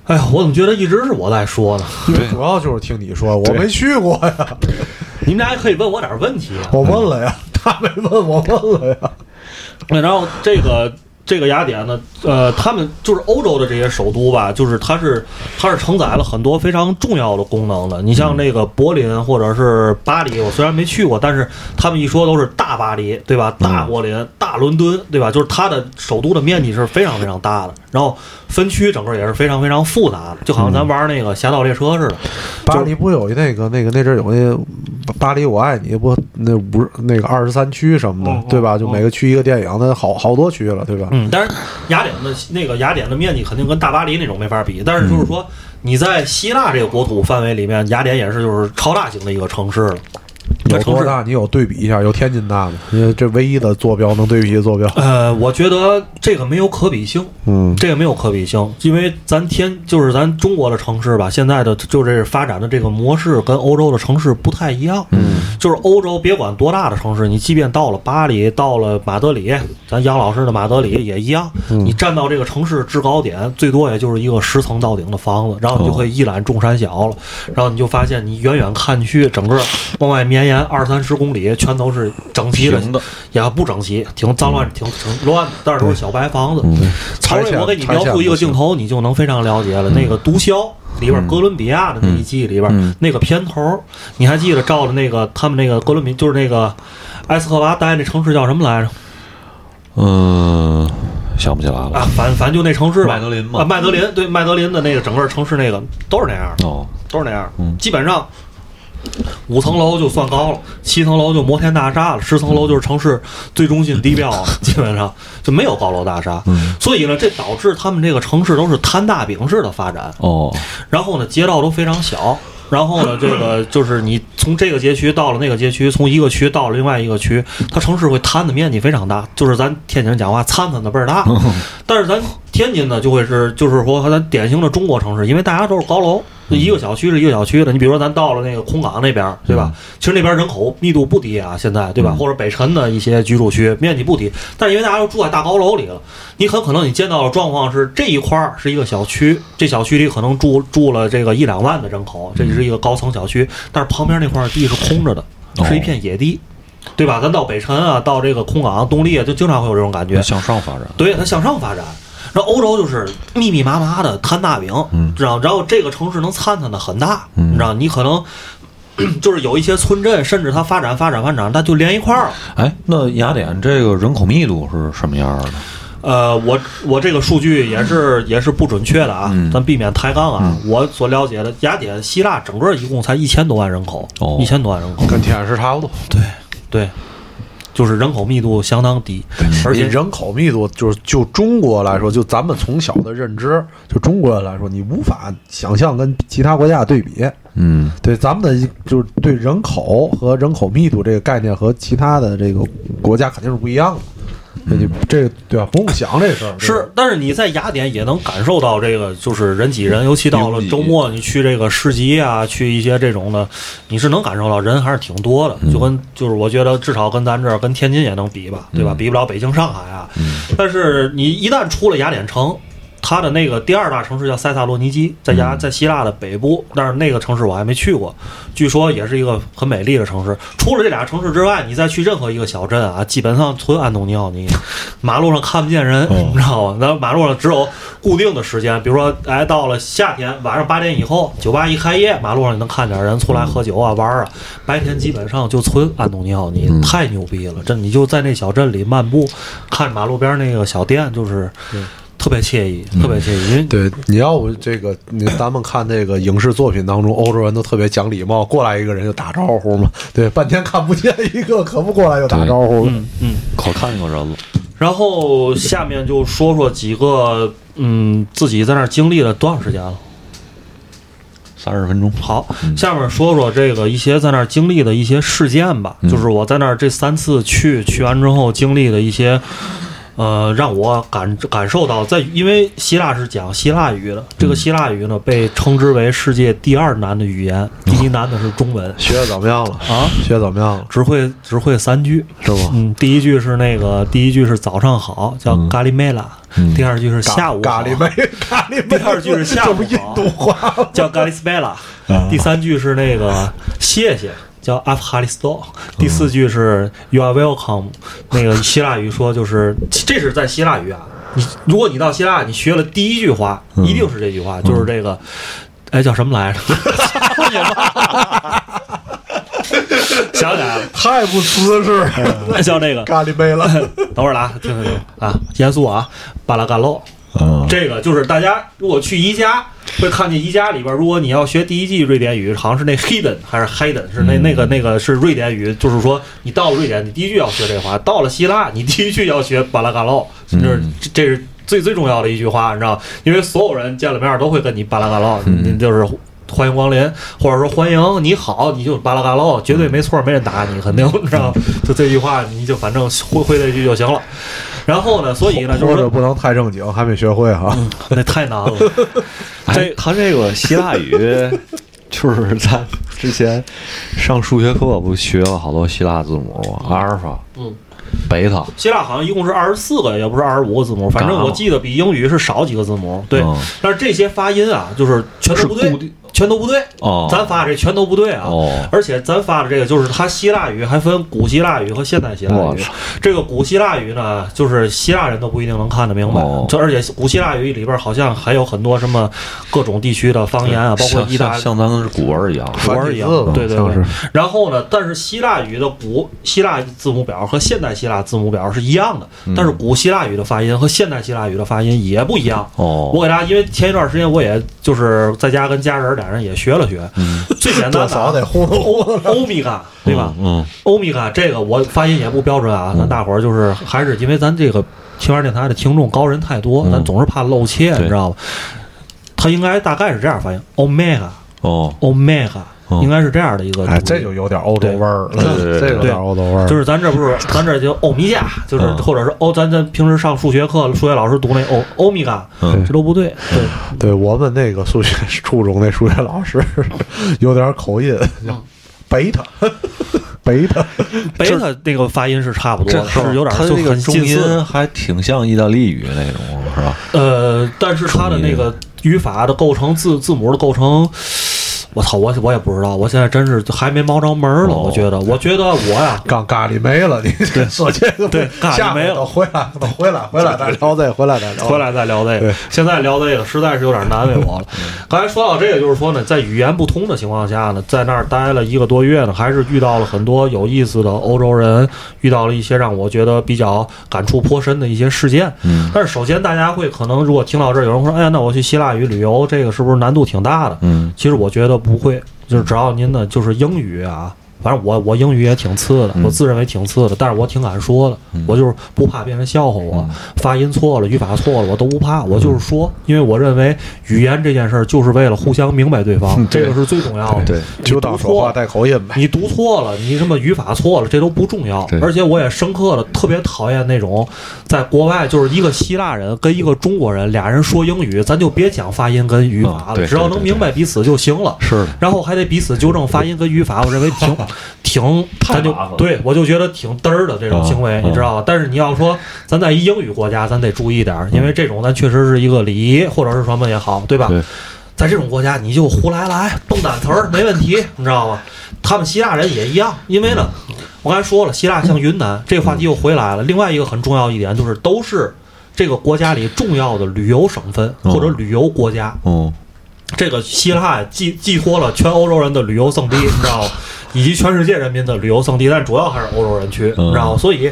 Speaker 4: 哎呀，我怎么觉得一直是我在说呢？
Speaker 6: 因为主要就是听你说，我没去过呀，
Speaker 4: 你们俩也可以问我点问题啊。
Speaker 6: 我问了呀，他没问我问了呀。
Speaker 4: 那然后这个这个雅典呢，呃，他们就是欧洲的这些首都吧，就是它是它是承载了很多非常重要的功能的。你像那个柏林或者是巴黎，我虽然没去过，但是他们一说都是大巴黎，对吧？大柏林、大伦敦，对吧？就是它的首都的面积是非常非常大的，然后分区整个也是非常非常复杂的，就好像咱玩那个侠盗猎车似的。
Speaker 6: 巴黎不有那个那个那阵儿有那巴黎我爱你不那五十那个二十三区什么
Speaker 4: 嗯
Speaker 6: 的，对吧？
Speaker 4: 嗯
Speaker 6: 就每个区一个电影，那好好多区了，对吧？
Speaker 4: 嗯，但是雅典的那个雅典的面积肯定跟大巴黎那种没法比，但是就是说你在希腊这个国土范围里面，雅典也是就是超大型的一个城市了。一个城市，
Speaker 6: 有多大？你有对比一下，有天津大吗？因为这唯一的坐标能对比的坐标。
Speaker 4: 呃，我觉得这个没有可比性，
Speaker 6: 嗯，
Speaker 4: 这个没有可比性，因为咱天就是咱中国的城市吧，现在的就这发展的这个模式跟欧洲的城市不太一样。嗯，就是欧洲别管多大的城市，你即便到了巴黎，到了马德里，咱杨老师的马德里也一样，你站到这个城市制高点，最多也就是一个十层到顶的房子，然后你就可以一览众山小了，然后你就发现你远远看去，整个往外绵延二三十公里，全都是整齐的
Speaker 5: 的，
Speaker 4: 也不整齐，挺脏乱，挺挺乱的，但是都是小白房子。曹睿，我给你描述一个镜头，你就能非常了解了。那个《毒枭》里边哥伦比亚的那一季里边，那个片头，你还记得照的那个他们那个哥伦比，就是那个埃斯科巴待那城市叫什么来着？
Speaker 5: 嗯，想不起来了。
Speaker 4: 啊，反反正就那城市吧，
Speaker 5: 麦德林嘛
Speaker 4: 啊，麦德林对麦德林的那个整个城市那个都是那样的，
Speaker 5: 哦，
Speaker 4: 都是那样，
Speaker 5: 嗯
Speaker 4: 基本上。五层楼就算高了，七层楼就摩天大厦了，十层楼就是城市最中心地标了，基本上就没有高楼大厦。
Speaker 5: 嗯
Speaker 4: 所以呢，这导致他们这个城市都是摊大饼式的发展。
Speaker 5: 哦，
Speaker 4: 然后呢，街道都非常小。然后呢，这个 就是你从这个街区到了那个街区，从一个区到了另外一个区，它城市会摊的面积非常大，就是咱天津人讲话灿灿的倍儿大。但是咱天津呢，就会是就是说和咱典型的中国城市，因为大家都是高楼，一个小区是一个小区的。你比如说咱到了那个空港那边，对吧？其实那边人口密度不低啊，现在对吧？或者北辰的一些居住区面积不低，但是因为大家都住在大高楼里了，你很可能你见到的状况是这一块儿是一个小区，这小区里可能住住了这个一两万的人口，这是一个高层小区，但是旁边那块地是空着的，是一片野地。对吧？咱到北辰啊，到这个空港、东丽啊，就经常会有这种感觉。
Speaker 5: 向上发展。
Speaker 4: 对，它向上发展。然后欧洲就是密密麻麻的摊大饼，
Speaker 5: 嗯
Speaker 4: 知道？然后这个城市能灿灿的很大，
Speaker 5: 嗯
Speaker 4: 你知道？你可能 就是有一些村镇，甚至它发展发展发展，它就连一块儿了。
Speaker 5: 哎，那雅典这个人口密度是什么样的？
Speaker 4: 呃，我我这个数据也是也是不准确的啊，
Speaker 5: 嗯
Speaker 4: 咱避免抬杠啊。我所了解的雅典、希腊整个一共才一千多万人口，
Speaker 5: 哦
Speaker 4: 一千多万人口，
Speaker 6: 跟天津市差不多。
Speaker 4: 对对，就是人口密度相当低，而且
Speaker 6: 人口密度就是就中国来说，就咱们从小的认知，就中国人来说，你无法想象跟其他国家对比。
Speaker 5: 嗯，
Speaker 6: 对咱们的就是对人口和人口密度这个概念和其他的这个国家肯定是不一样的。那你这个对吧？不用想这事儿。
Speaker 4: 是，但是你在雅典也能感受到这个，就是人挤人，尤其到了周末，你去这个市集啊，去一些这种的，你是能感受到人还是挺多的，就跟就是我觉得至少跟咱这儿跟天津也能比吧，对吧？比不了北京、上海啊。但是你一旦出了雅典城。它的那个第二大城市叫塞萨洛尼基，在雅在希腊的北部，但是那个城市我还没去过，据说也是一个很美丽的城市。除了这俩城市之外，你再去任何一个小镇啊，基本上纯安东尼奥尼，马路上看不见人，你知道吗？那马路上只有固定的时间，比如说，哎，到了夏天晚上八点以后，酒吧一开业，马路上你能看见人出来喝酒啊、玩啊。白天基本上就纯安东尼奥尼，太牛逼了！这，你就在那小镇里漫步，看马路边那个小店，就是特别惬意，特别惬意。因为
Speaker 6: 对，你要不这个，你咱们看那个影视作品当中，欧洲人都特别讲礼貌，过来一个人就打招呼嘛。对，半天看不见一个，可不过来就打招呼。
Speaker 4: 嗯嗯。
Speaker 5: 可看见人了。
Speaker 4: 然后下面就说说几个嗯自己在那儿经历了多长时间了。
Speaker 5: 三十分钟，
Speaker 4: 好，下面说说这个一些在那儿经历的一些事件吧，就是我在那儿这三次去去完之后经历的一些，呃，让我感感受到在，因为希腊是讲希腊语的，这个希腊语呢被称之为世界第二难的语言，第一难的是中文，
Speaker 6: 学的怎么样了
Speaker 4: 啊？
Speaker 6: 学的怎么样了？
Speaker 4: 只会只会三句，
Speaker 6: 是吧？
Speaker 4: 嗯，第一句是那个第一句是早上好，叫咖喱梅拉，第二句是下午好
Speaker 6: 咖喱梅，咖。
Speaker 4: 第二句是下午
Speaker 6: 这不印
Speaker 4: 好
Speaker 6: 度话吗？
Speaker 4: 叫 Galisbella，第三句是那个谢谢，叫 a f h a r i s t o 第四句是 You are welcome，那个希腊语说就是这是在希腊语啊，你如果你到希腊，你学了第一句话，一定是这句话，就是这个，哎叫什么来着？想起来了，
Speaker 6: 太不姿势了，
Speaker 4: 叫那个，
Speaker 6: 咖喱杯了。
Speaker 4: 等会儿了啊，听听听啊，严肃啊，巴拉嘎喽。
Speaker 5: 嗯，
Speaker 4: 这个就是大家如果去宜家会看见宜家里边，如果你要学第一季瑞典语，好像是那 Hidden 还是 Hidden，是那那个那个是瑞典语，就是说你到了瑞典，你第一句要学这话；到了希腊，你第一句要学巴拉嘎喽，就是这这是最最重要的一句话，你知道？因为所有人见了面都会跟你巴拉嘎喽，你就是。欢迎光临，或者说欢迎你好，你就巴拉嘎喽，绝对没错，没人打你，肯定你知道？就这句话，你就反正会会这句就行了。然后呢，所以呢，就是说
Speaker 6: 不能太正经，还没学会哈。
Speaker 4: 那太难了。
Speaker 5: 这，他这个希腊语，就是咱之前上数学课不学了好多希腊字母吗？阿尔法，
Speaker 4: 嗯，
Speaker 5: 贝塔，
Speaker 4: 希腊好像一共是二十四个，也不是二十五个字母，反正我记得比英语是少几个字母。对
Speaker 5: 嗯，
Speaker 4: 但是这些发音啊，就是全都不对
Speaker 5: 是固定，
Speaker 4: 全都不对。
Speaker 5: 哦
Speaker 4: 咱发这全都不对啊。
Speaker 5: 哦
Speaker 4: 而且咱发的这个就是它希腊语还分古希腊语和现代希腊语。这个古希腊语呢，就是希腊人都不一定能看得明白。
Speaker 5: 哦
Speaker 4: 这而且古希腊语里边好像还有很多什么各种地区的方言啊，包括
Speaker 5: 像
Speaker 4: 意大利。
Speaker 5: 像像咱们是古文一样，
Speaker 4: 古文一样对对对。然后呢，但是希腊语的古希腊字母表和现代希腊字母表是一样的，但是古希腊语的发音和现代希腊语的发音也不一样。
Speaker 5: 哦
Speaker 4: 我给大家，因为前一段时间我也就是在家跟家人俩人也学了学，最简单
Speaker 6: 多
Speaker 4: 的啊
Speaker 6: 得。
Speaker 4: 欧欧米伽，对吧？
Speaker 5: 嗯，
Speaker 4: 欧米伽这个我发音也不标准啊，咱大伙儿就是还是因为咱这个青蛙电台的听众高人太多，咱总是怕露怯，你知道吧？他应该大概是这样发音欧米伽
Speaker 5: 哦
Speaker 4: ，omega，应该是这样的一个。
Speaker 6: 哎，这就有点欧洲味儿了，
Speaker 5: 对对对
Speaker 6: 这有点欧洲味儿。
Speaker 4: 就是咱这不是，咱这叫欧米伽，就是
Speaker 5: 嗯
Speaker 4: 或者是欧，咱咱平时上数学课，数学老师读那欧欧米伽，
Speaker 5: 嗯
Speaker 4: 这都不对。对，
Speaker 6: 对我们那个数学初中那数学老师有点口音，叫 贝塔，贝塔。
Speaker 4: 贝塔那个发音是差不多的，是有点就
Speaker 5: 他这个重
Speaker 4: 很近似。
Speaker 5: 音还挺像意大利语那种，是吧？
Speaker 4: 呃，但是它的那个语法的构成，字字母的构成，我操，我我也不知道，我现在真是还没摸着门儿了。我觉得，我觉得我呀，
Speaker 6: 刚咖喱没了，你说这个
Speaker 4: 对咖喱没了
Speaker 6: 回来，等回来，回来再聊这，回来再聊，
Speaker 4: 回来再聊这个。现在聊这个实在是有点难为我了。刚才说到这个，就是说呢，在语言不通的情况下呢，在那儿待了一个多月呢，还是遇到了很多有意思的欧洲人，遇到了一些让我觉得比较感触颇深的一些事件。
Speaker 5: 嗯
Speaker 4: 但是首先大家会可能如果听到这儿，有人会说，哎呀，那我去希腊语旅游，这个是不是难度挺大的？
Speaker 5: 嗯
Speaker 4: 其实我觉得不会，就是只要您的，就是英语啊，反正我我英语也挺次的，我自认为挺次的，但是我挺敢说的，我就是不怕别人笑话我，发音错了、语法错了，我都不怕，我就是说，因为我认为语言这件事儿就是为了互相明白对方，这个是最重要的。
Speaker 5: 对
Speaker 4: 你
Speaker 6: 就当说话带口音呗。
Speaker 4: 你读错了，你什么语法错了，这都不重要。而且我也深刻的特别讨厌那种在国外就是一个希腊人跟一个中国人俩人说英语，咱就别讲发音跟语法了，只要能明白彼此就行了。
Speaker 5: 是的
Speaker 4: 然后还得彼此纠正发音跟语法，我认为挺挺，他就对我就觉得挺嘚儿的这种行为，
Speaker 5: 嗯
Speaker 4: 你知道吧？但是你要说咱在一英语国家，咱得注意点儿，因为这种咱确实是一个礼仪或者是什么也好，对吧？
Speaker 5: 对
Speaker 4: 在这种国家，你就胡来来蹦单词儿没问题，你知道吗？他们希腊人也一样，因为呢，我刚才说了，希腊像云南，这个话题又回来了。另外一个很重要一点就是，都是这个国家里重要的旅游省份或者旅游国家。
Speaker 5: 嗯
Speaker 4: 这个希腊寄寄托了全欧洲人的旅游胜地，你知道吗？以及全世界人民的旅游胜地，但主要还是欧洲人去，你知道吗？所以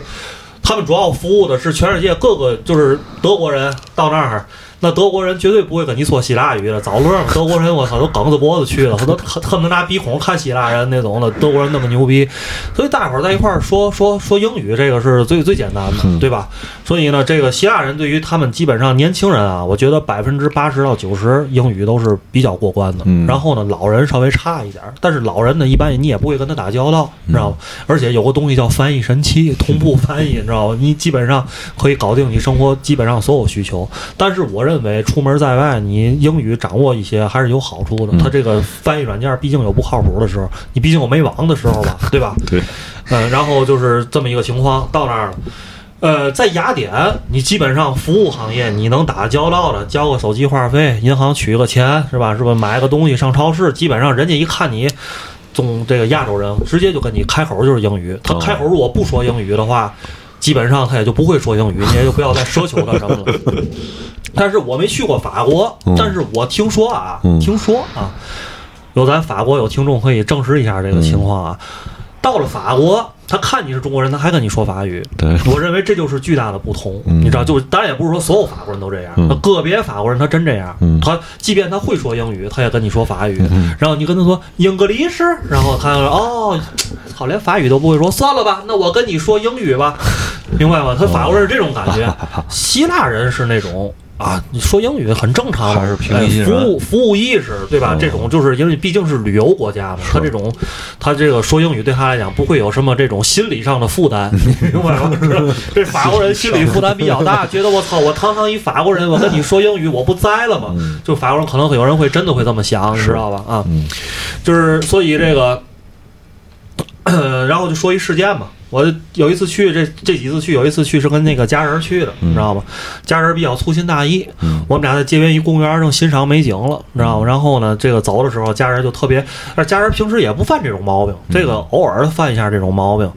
Speaker 4: 他们主要服务的是全世界各个，就是德国人到那儿，那德国人绝对不会跟你说希腊语的，早乐嘛。德国人我操都梗着脖子去了，他都恨恨不得拿鼻孔看希腊人那种的，德国人那么牛逼，所以大伙儿在一块儿说说说英语，这个是最最简单的，对吧？所以呢，这个希腊人对于他们基本上年轻人啊，我觉得百分之八十到九十英语都是比较过关的。
Speaker 5: 嗯
Speaker 4: 然后呢，老人稍微差一点，但是老人呢，一般你也不会跟他打交道，你知道吗？而且有个东西叫翻译神器，同步翻译，你知道吗？你基本上可以搞定你生活基本上所有需求。但是我认为出门在外，你英语掌握一些还是有好处的。它这个翻译软件毕竟有不靠谱的时候，你毕竟有没网的时候吧，对吧？
Speaker 5: 对，
Speaker 4: 嗯，然后就是这么一个情况，到那儿了。呃，在雅典，你基本上服务行业你能打交道的，交个手机话费，银行取个钱，是吧？是吧？买个东西上超市，基本上人家一看你中这个亚洲人，直接就跟你开口就是英语。他开口如果不说英语的话，基本上他也就不会说英语，你也就不要再奢求他什么了。但是我没去过法国，但是我听说啊，
Speaker 5: 嗯
Speaker 4: 听说啊，有咱法国有听众可以证实一下这个情况啊。到了法国，他看你是中国人，他还跟你说法语。
Speaker 5: 对
Speaker 4: 我认为这就是巨大的不同。
Speaker 5: 嗯
Speaker 4: 你知道，就是当然也不是说所有法国人都这样，
Speaker 5: 嗯
Speaker 4: 个别法国人他真这样。
Speaker 5: 嗯
Speaker 4: 他即便他会说英语，他也跟你说法语。
Speaker 5: 嗯
Speaker 4: 然后你跟他说英格利什，然后他说哦，好，连法语都不会说，算了吧，那我跟你说英语吧，明白吗？他法国人是这种感觉，希腊人是那种。啊，你说英语很正常嘛，
Speaker 5: 还是平
Speaker 4: 哎
Speaker 5: 易近人
Speaker 4: 服务服务意识，对吧？
Speaker 5: 嗯
Speaker 4: 这种就是因为毕竟是旅游国家嘛，他这种他这个说英语对他来讲不会有什么这种心理上的负担，明白吗？这法国人心理负担比较大，觉得我操，我堂堂一法国人，我跟你说英语，我不栽了吗？就法国人可能会有人会真的会这么想，你知道吧？啊，
Speaker 5: 嗯
Speaker 4: 就是所以这个，然后就说一事件嘛。我有一次去，这这几次去，有一次去是跟那个家人去的，你知道吗？家人比较粗心大意，我们俩在街边一公园正欣赏美景了，你知道吗？然后呢，这个走的时候，家人就特别，那家人平时也不犯这种毛病，这个偶尔犯一下这种毛病，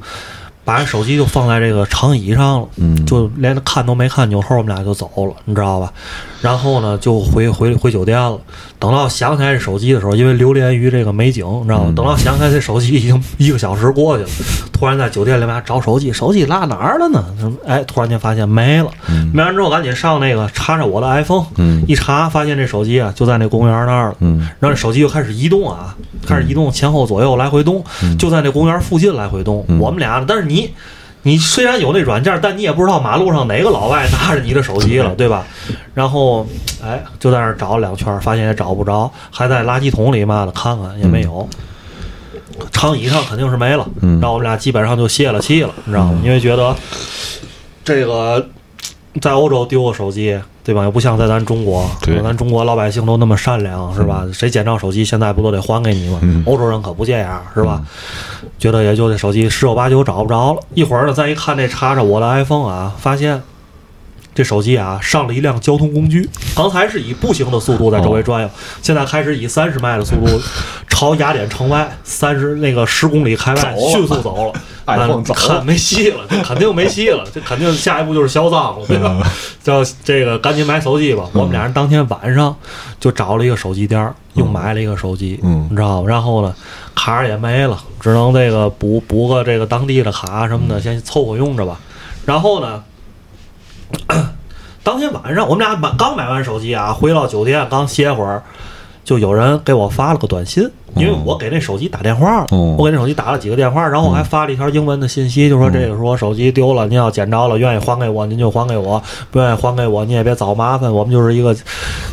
Speaker 4: 把人手机就放在这个长椅上了，
Speaker 5: 嗯
Speaker 4: 就连看都没看，扭头我们俩就走了，你知道吧？然后呢，就回回回酒店了。等到想起来这手机的时候，因为流连于这个美景，你知道吗？
Speaker 5: 嗯
Speaker 4: 等到想起来这手机已经一个小时过去了，突然在酒店里面找手机，手机落哪儿了呢？哎，突然间发现没了，没完之后赶紧上那个查查我的 iPhone，
Speaker 5: 嗯
Speaker 4: 一查发现这手机啊就在那公园那儿了，
Speaker 5: 嗯
Speaker 4: 然后这手机就开始移动啊，开始移动，前后左右来回动，就在那公园附近来回动。我们俩，但是你。你你虽然有那软件，但你也不知道马路上哪个老外拿着你的手机了，对吧？然后，哎，就在那儿找了两圈，发现也找不着，还在垃圾桶里嘛的看看也没有。长椅上肯定是没了，
Speaker 5: 嗯
Speaker 4: 然后我们俩基本上就泄了气了，你知道吗？因为觉得这个在欧洲丢个手机，对吧？又不像在咱中国，
Speaker 5: 对
Speaker 4: 咱中国老百姓都那么善良，是吧？谁捡着手机，现在不都得还给你吗？
Speaker 5: 嗯
Speaker 4: 欧洲人可不这样，是吧？觉得也就这手机十有八九找不着了。一会儿呢，再一看这查查我的 iPhone 啊，发现这手机啊上了一辆交通工具，刚才是以步行的速度在周围转悠，现在开始以三十迈的速度朝雅典城外三十那个十公里开外迅速走了，
Speaker 5: iPhone
Speaker 4: 啊
Speaker 5: 走了。
Speaker 4: 看没戏了，这肯定没戏了，这肯定下一步就是销赃了，对吧？叫这个赶紧买手机吧。我们俩人当天晚上就找了一个手机店儿，又买了一个手机，
Speaker 5: 嗯。
Speaker 4: 你知道吗？然后呢，卡儿也没了，只能这个补补个这个当地的卡什么的，先凑合用着吧。然后呢，当天晚上我们俩买刚买完手机啊，回到酒店刚歇会儿，就有人给我发了个短信，因为我给那手机打电话了，
Speaker 5: 哦
Speaker 4: 我给那手机打了几个电话，然后我还发了一条英文的信息，就说这个说我手机丢了，您要捡着了，愿意还给我您就还给我，不愿意还给我您也别找麻烦，我们就是一个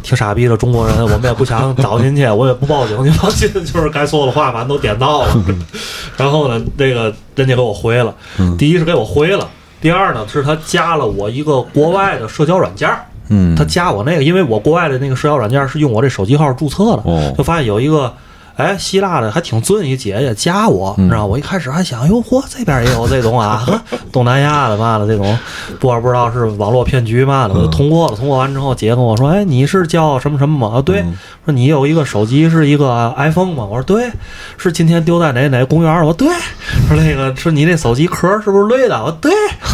Speaker 4: 挺傻逼的中国人，我们也不想找您去，我也不报警，您放心，就是该说的话反正都点到了。然后呢，这个人家给我回了，第一是给我回了。第二呢，是他加了我一个国外的社交软件儿，
Speaker 5: 嗯，
Speaker 4: 他加我那个，因为我国外的那个社交软件是用我这手机号注册的，
Speaker 5: 哦
Speaker 4: 就发现有一个。哎，希腊的还挺尊一姐姐加我，你知道？我一开始还想，哟嚯，这边也有这种啊，东南亚的嘛的这种，不不知道是网络骗局嘛的，我就通过了。通过完之后，姐跟我说，哎，你是叫什么什么吗？啊，对，说你有一个手机是一个 iPhone 吗？我说对，是今天丢在哪哪公园？我说对，说那个是你那手机壳是不是绿的？我说对，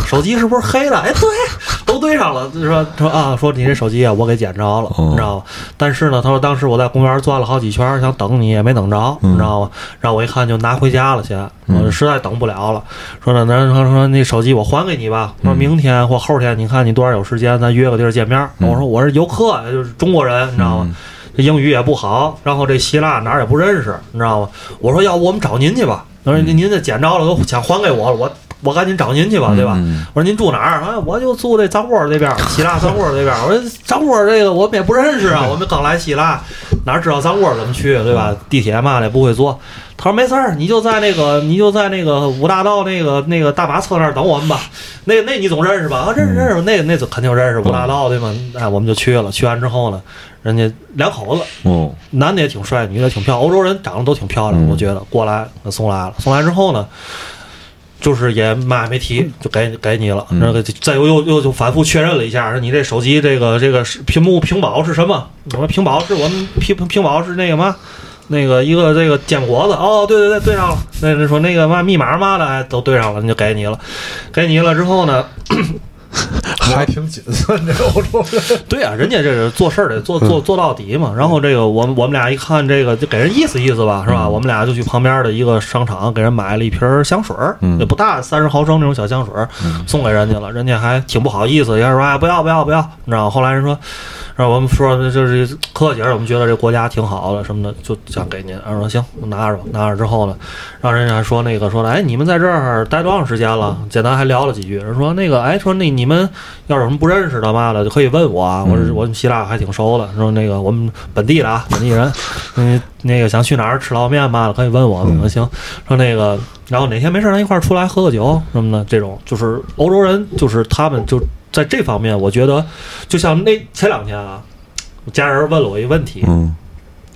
Speaker 4: 手机是不是黑的？哎，对，都对上了。说说啊，说你这手机啊，我给捡着了，你知道吗？但是呢，他说当时我在公园转了好几圈，想等你也没等着，你知道吗？然后我一看就拿回家了先，我实在等不了了。说那咱说说那手机我还给你吧，说明天或后天，你看你多少有时间，咱约个地儿见面。我说我是游客，就是中国人，你知道吗？这英语也不好，然后这希腊哪儿也不认识，你知道吗？我说要不我们找您去吧？他说您您这捡着了都想还给我了，我我赶紧找您去吧，对吧？我说您住哪儿？哎，我就住这张窝这边，希腊张窝这边。我说张窝这个我们也不认识啊，我们刚来希腊，哪知道张窝怎么去，对吧？地铁嘛的也不会坐。他说没事儿，你就在那个你就在那个五大道那个那个大巴车那儿等我们吧。那那你总认识吧？啊，认识认识，那那肯定认识五大道对吗？哎，我们就去了。去完之后呢，人家两口子，
Speaker 5: 哦，
Speaker 4: 男的也挺帅，女的挺漂亮，欧洲人长得都挺漂亮，我觉得过来送来了，送来之后呢，就是也嘛也没提，就给给你了，那个再又又又就反复确认了一下，说你这手机这个这个屏幕屏保是什么？我说屏保是我们屏屏保是那个嘛。那个一个这个坚果子哦，对对对，对上了。那人说那个嘛密码嘛的，哎，都对上了，那就给你了。给你了之后呢，
Speaker 6: 还挺谨慎，这欧洲人。
Speaker 4: 对啊，人家这是做事儿得做做做到底嘛。然后这个我们我们俩一看这个，就给人意思意思吧，是吧？我们俩就去旁边的一个商场给人买了一瓶香水儿，也不大，三十毫升那种小香水儿，送给人家了。人家还挺不好意思，人家说哎不要不要不要，你知道吗？后来人说。然后我们说就是客气，我们觉得这国家挺好的什么的，就想给您。然后说行，拿着吧。拿着之后呢，让人家还说那个说哎，你们在这儿待多长时间了？简单还聊了几句。人说那个哎，说那你们要是有什么不认识的嘛的，就可以问我啊。我说我们希腊还挺熟的。说那个我们本地的啊，本地人，嗯，那个想去哪儿吃捞面嘛的，可以问我。我说行。说那个，然后哪天没事咱一块儿出来喝个酒什么的，这种就是欧洲人，就是他们就。在这方面，我觉得就像那前两天啊，我家人问了我一个问题，
Speaker 5: 嗯，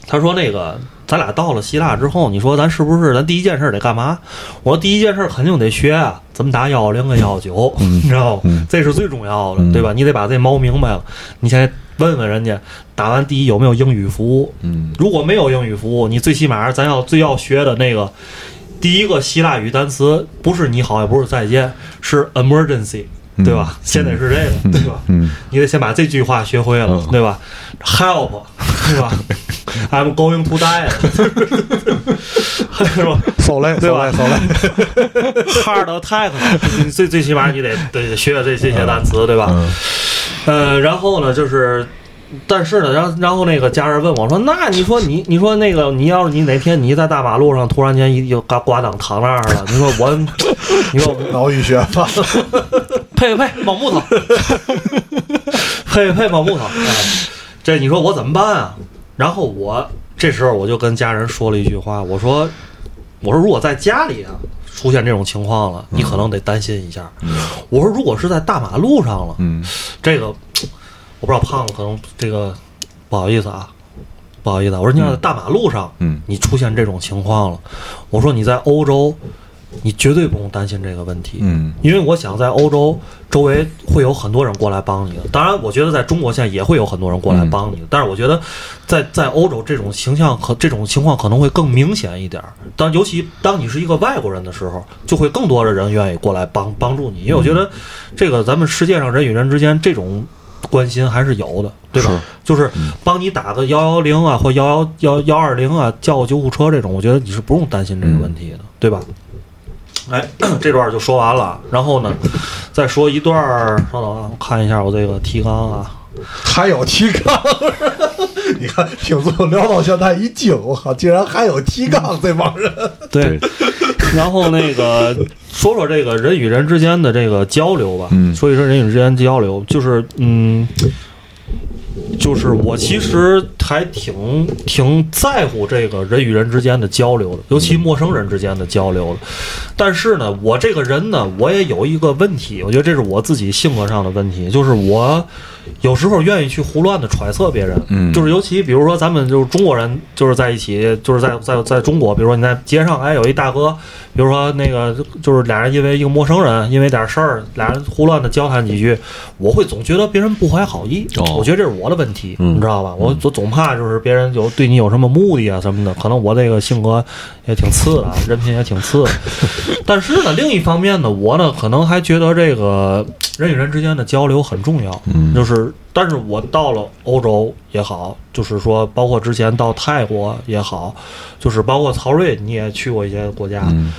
Speaker 4: 他说那个咱俩到了希腊之后，你说咱是不是咱第一件事得干嘛？我说第一件事肯定得学啊，怎么打幺幺零跟幺幺九，你知道吗？这是最重要的，对吧？你得把这猫明白了。你先问问人家，打完第一有没有英语服务？
Speaker 5: 嗯，
Speaker 4: 如果没有英语服务，你最起码咱要最要学的那个第一个希腊语单词，不是你好，也不是再见，是 emergency。对吧？现在是这个，对吧？
Speaker 5: 嗯，
Speaker 4: 你得先把这句话学会了，对吧？Help，对吧？I'm going to die，是吧？
Speaker 6: 受累，
Speaker 4: 对吧
Speaker 6: 受累，受累。
Speaker 4: ？Hard attack，你最最起码你得得学这这些单词，对吧？呃，然后呢，就是。但是呢，然后然后那个家人问我说：“那你说你你说那个你要是你哪天你在大马路上突然间一有嘎挂档躺那儿了，你说我，你说我
Speaker 6: 脑溢血犯了。
Speaker 4: 呸呸呸，猛木头，呸呸猛木头，哎，这你说我怎么办啊？然后我这时候我就跟家人说了一句话，我说我说如果在家里啊出现这种情况了，你可能得担心一下。我说如果是在大马路上了，
Speaker 5: 嗯，
Speaker 4: 这个我不知道胖子可能这个不好意思啊。不好意思啊，我说你要在大马路上，
Speaker 5: 嗯
Speaker 4: 你出现这种情况了，我说你在欧洲，你绝对不用担心这个问题。
Speaker 5: 嗯
Speaker 4: 因为我想在欧洲周围会有很多人过来帮你的，当然，我觉得在中国现在也会有很多人过来帮你的，但是我觉得在在欧洲这种形象和这种情况可能会更明显一点儿。当尤其当你是一个外国人的时候，就会更多的人愿意过来帮帮助你，因为我觉得这个咱们世界上人与人之间这种。关心还是有的，对吧？
Speaker 5: 是
Speaker 4: 就是帮你打个幺幺零啊，或幺幺幺幺二零啊，叫个救护车这种，我觉得你是不用担心这个问题的，对吧？哎，这段就说完了，然后呢，再说一段儿，稍等啊，我看一下我这个提纲啊。
Speaker 6: 还有提纲，你看听众聊到现在一惊，我靠，竟然还有提纲这帮人。
Speaker 4: 对，然后那个说说这个人与人之间的这个交流吧，
Speaker 5: 嗯
Speaker 4: 说一说人与人之间交流，就是嗯，就是我其实还挺挺在乎这个人与人之间的交流的，尤其陌生人之间的交流。的。但是呢，我这个人呢，我也有一个问题，我觉得这是我自己性格上的问题，就是我有时候愿意去胡乱的揣测别人，
Speaker 5: 嗯。
Speaker 4: 就是尤其比如说咱们就是中国人，就是在一起，就是在在在中国，比如说你在街上，哎，有一大哥，比如说那个就是俩人因为一个陌生人因为点事儿，俩人胡乱的交谈几句，我会总觉得别人不怀好意，
Speaker 5: 哦。
Speaker 4: 我觉得这是我的问题，
Speaker 5: 嗯
Speaker 4: 你知道吧？我总总怕就是别人有对你有什么目的啊什么的，可能我这个性格也挺次的，啊，人品也挺次。但是呢，另一方面呢，我呢可能还觉得这个人与人之间的交流很重要，
Speaker 5: 嗯
Speaker 4: 就是，但是我到了欧洲也好，就是说，包括之前到泰国也好，就是包括曹睿，你也去过一些国家，
Speaker 5: 嗯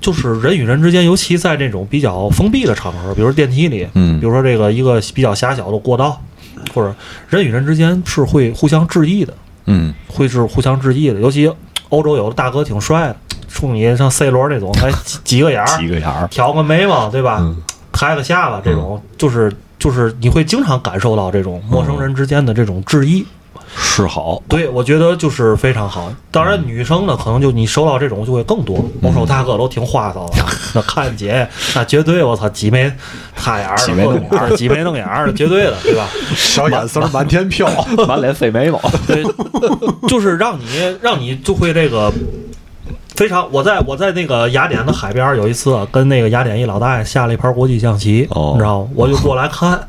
Speaker 4: 就是人与人之间，尤其在这种比较封闭的场合，比如说电梯里，
Speaker 5: 嗯
Speaker 4: 比如说这个一个比较狭小的过道，或者人与人之间是会互相致意的，
Speaker 5: 嗯。
Speaker 4: 会是互相致意的，尤其欧洲有的大哥挺帅的，冲你像 C 罗那种，还 挤挤个眼儿，
Speaker 5: 几个眼儿，
Speaker 4: 挑个眉毛，对吧？
Speaker 5: 嗯。
Speaker 4: 抬个下巴，这种就是就是你会经常感受到这种陌生人之间的这种致意。
Speaker 5: 示好，
Speaker 4: 对，我觉得就是非常好。当然，女生呢，可能就你收到这种就会更多。我说大哥都挺花哨的，那看姐那绝对我操挤眉擦眼儿，
Speaker 5: 挤眉弄眼
Speaker 4: 儿，挤眉弄眼儿的，绝对的，对吧？
Speaker 6: 小眼丝满天飘，
Speaker 5: 满脸飞眉毛，
Speaker 4: 对，就是让你让你就会这个非常。我在我在那个雅典的海边有一次啊跟那个雅典一老大爷下了一盘国际象棋，
Speaker 5: 哦
Speaker 4: 你知道吗？我就过来看。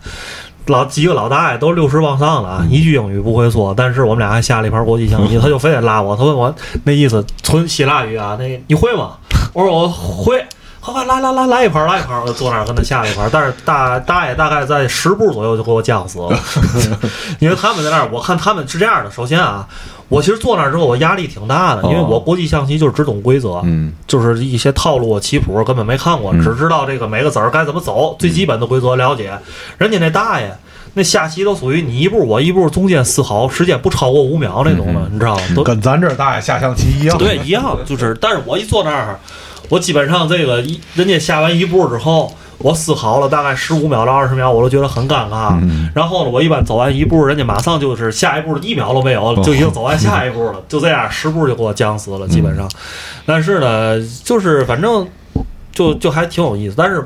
Speaker 4: 老几个老大爷都六十往上了啊，一句英语不会说，但是我们俩还下了一盘国际象棋，他就非得拉我，他问我那意思纯希腊语啊，那你会吗？我说我会，快快来来来来一盘来一盘，我坐那儿跟他下一盘，但是大大爷大概在十步左右就给我降死了，因为他们在那儿，我看他们是这样的，首先啊，我其实坐那儿之后我压力挺大的，因为我国际象棋就是只懂规则，
Speaker 5: 嗯
Speaker 4: 就是一些套路、棋谱根本没看过，
Speaker 5: 嗯
Speaker 4: 只知道这个每个子儿该怎么走，最基本的规则了解。人家那大爷。那下棋都属于你一步我一步，中间思考，时间不超过五秒那种的，你知道吗？都
Speaker 6: 跟咱这儿大爷下象棋一样。
Speaker 4: 对，一样，就是，但是我一坐那儿，我基本上这个一人家下完一步之后，我思考了大概十五秒到二十秒，我都觉得很尴尬。
Speaker 5: 嗯
Speaker 4: 然后呢，我一般走完一步，人家马上就是下一步一秒都没有，就已经走完下一步了，就这样十步就给我僵死了，基本上。但是呢，就是反正。就就还挺有意思，但是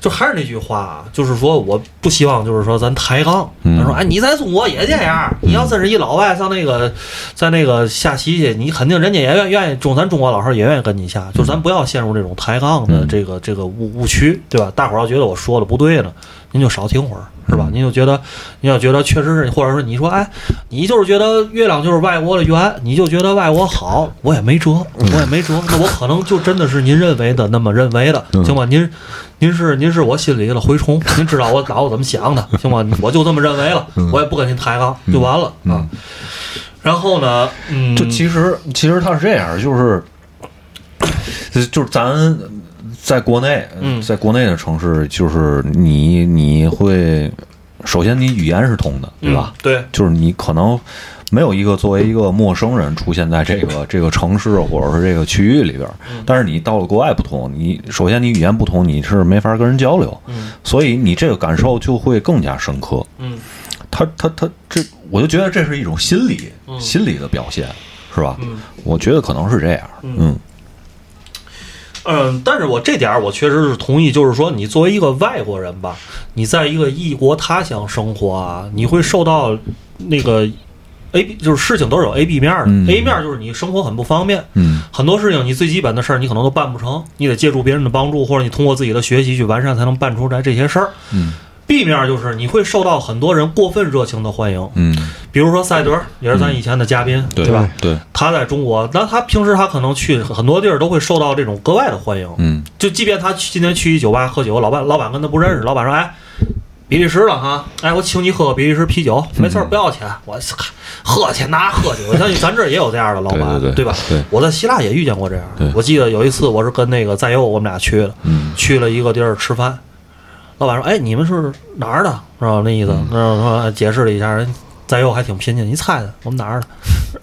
Speaker 4: 就还是那句话啊，就是说我不希望就是说咱抬杠，
Speaker 5: 嗯
Speaker 4: 他说哎你在中国也这样，你要真是一老外上那个在那个下棋去，你肯定人家也愿愿意中咱中国老师也愿意跟你下，就是咱不要陷入这种抬杠的
Speaker 5: 嗯
Speaker 4: 这个这个误误区，对吧？大伙儿要觉得我说的不对呢，您就少听会儿，是吧？您就觉得您要觉得确实是，或者说你说哎，你就是觉得月亮就是外国的圆，你就觉得外国好，我也没辙，我也没辙，那我可能就真的是您认为的那么认为的，行吧？您您是您是我心里的蛔虫，您知道我脑子怎么想的，行吧？我就这么认为了，我也不跟您抬杠，就完了啊。然后呢，嗯，
Speaker 5: 就其实其实他是这样，就是就是就是咱在国内，
Speaker 4: 嗯
Speaker 5: 在国内的城市，就是你你会首先你语言是通的，对吧？
Speaker 4: 嗯对，
Speaker 5: 就是你可能没有一个作为一个陌生人出现在这个 这个城市或者是这个区域里边但是你到了国外不同，你首先你语言不同，你是没法跟人交流，
Speaker 4: 嗯
Speaker 5: 所以你这个感受就会更加深刻。
Speaker 4: 嗯
Speaker 5: 他他他这，我就觉得这是一种心理、
Speaker 4: 嗯
Speaker 5: 心理的表现，是吧？
Speaker 4: 嗯
Speaker 5: 我觉得可能是这样。嗯
Speaker 4: 嗯，但是我这点儿我确实是同意，就是说，你作为一个外国人吧，你在一个异国他乡生活啊，你会受到那个 A B 就是事情都是有 A B 面的、
Speaker 5: 嗯。
Speaker 4: A 面就是你生活很不方便，
Speaker 5: 嗯。
Speaker 4: 很多事情你最基本的事儿你可能都办不成，你得借助别人的帮助，或者你通过自己的学习去完善才能办出来这些事儿。
Speaker 5: 嗯
Speaker 4: B 面就是你会受到很多人过分热情的欢迎，
Speaker 5: 嗯，
Speaker 4: 比如说赛德也是咱以前的嘉宾，
Speaker 5: 对
Speaker 4: 吧？？
Speaker 5: 对，
Speaker 4: 他在中国，那他平时他可能去很多地儿都会受到这种格外的欢迎。
Speaker 5: 嗯
Speaker 4: 就即便他去今天去一酒吧喝酒，老板老板跟他不认识，老板说：“哎，比利时了哈，哎，我请你喝比利时啤酒，没事儿，不要钱，我喝去拿喝去。”我相信 咱这儿也有这样的老板，
Speaker 5: 对
Speaker 4: 吧？
Speaker 5: 对
Speaker 4: 我在希腊也遇见过这样的。我记得有一次我是跟那个在佑我们俩去的，
Speaker 5: 嗯
Speaker 4: 去了一个地儿吃饭，老板说：“哎，你们是哪儿的？”知道那意思？
Speaker 5: 嗯
Speaker 4: 然后说哎解释了一下，人在右还挺拼劲，你猜猜我们哪儿的？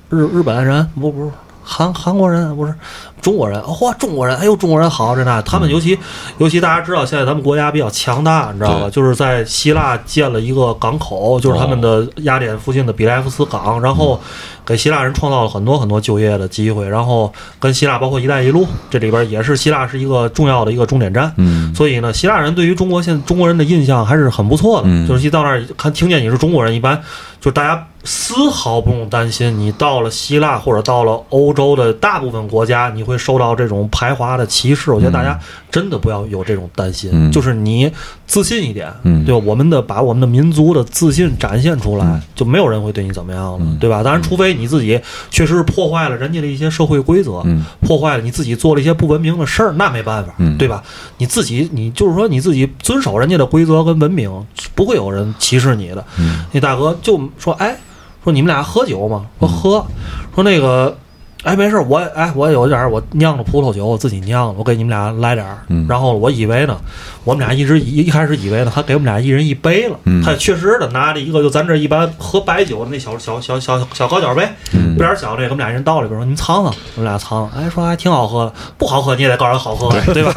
Speaker 4: 日日本人？不不是。韩韩国人不是中国人，哦嚯，中国人，哎呦，中国人好，这那，他们尤其尤其大家知道，现在咱们国家比较强大，你知道吧？就是在希腊建了一个港口，就是他们的雅典附近的比莱夫斯港，然后给希腊人创造了很多很多就业的机会，然后跟希腊包括“一带一路”这里边也是希腊是一个重要的一个终点站，
Speaker 5: 嗯。
Speaker 4: 所以呢，希腊人对于中国现中国人的印象还是很不错的。
Speaker 5: 嗯。
Speaker 4: 就是一到那儿看听见你是中国人，一般就大家丝毫不用担心，你到了希腊或者到了欧洲的大部分国家，你会受到这种排华的歧视。我觉得大家真的不要有这种担心，
Speaker 5: 嗯
Speaker 4: 就是你自信一点，
Speaker 5: 嗯
Speaker 4: 对吧？我们的把我们的民族的自信展现出来，就没有人会对你怎么样了，
Speaker 5: 嗯
Speaker 4: 对吧？当然，除非你自己确实是破坏了人家的一些社会规则，
Speaker 5: 嗯
Speaker 4: 破坏了你自己做了一些不文明的事儿，那没办法，
Speaker 5: 嗯
Speaker 4: 对吧？你自己，你就是说你自己遵守人家的规则跟文明，不会有人歧视你的。
Speaker 5: 嗯
Speaker 4: 那大哥就说：“哎，说你们俩喝酒吗？说喝。说那个，哎，没事儿，我哎我有点我酿的葡萄酒，我自己酿的，我给你们俩来点儿。
Speaker 5: 嗯
Speaker 4: 然后我以为呢，我们俩一直一一开始以为呢，他给我们俩一人一杯了。
Speaker 5: 嗯
Speaker 4: 他确实的拿着一个就咱这一般喝白酒的那小小小小小高脚杯，
Speaker 5: 嗯
Speaker 4: 边儿小这个，我们俩人倒里边说：“你们尝尝。”我们俩尝，哎，说还挺好喝的，不好喝你也得告诉人好喝，对吧？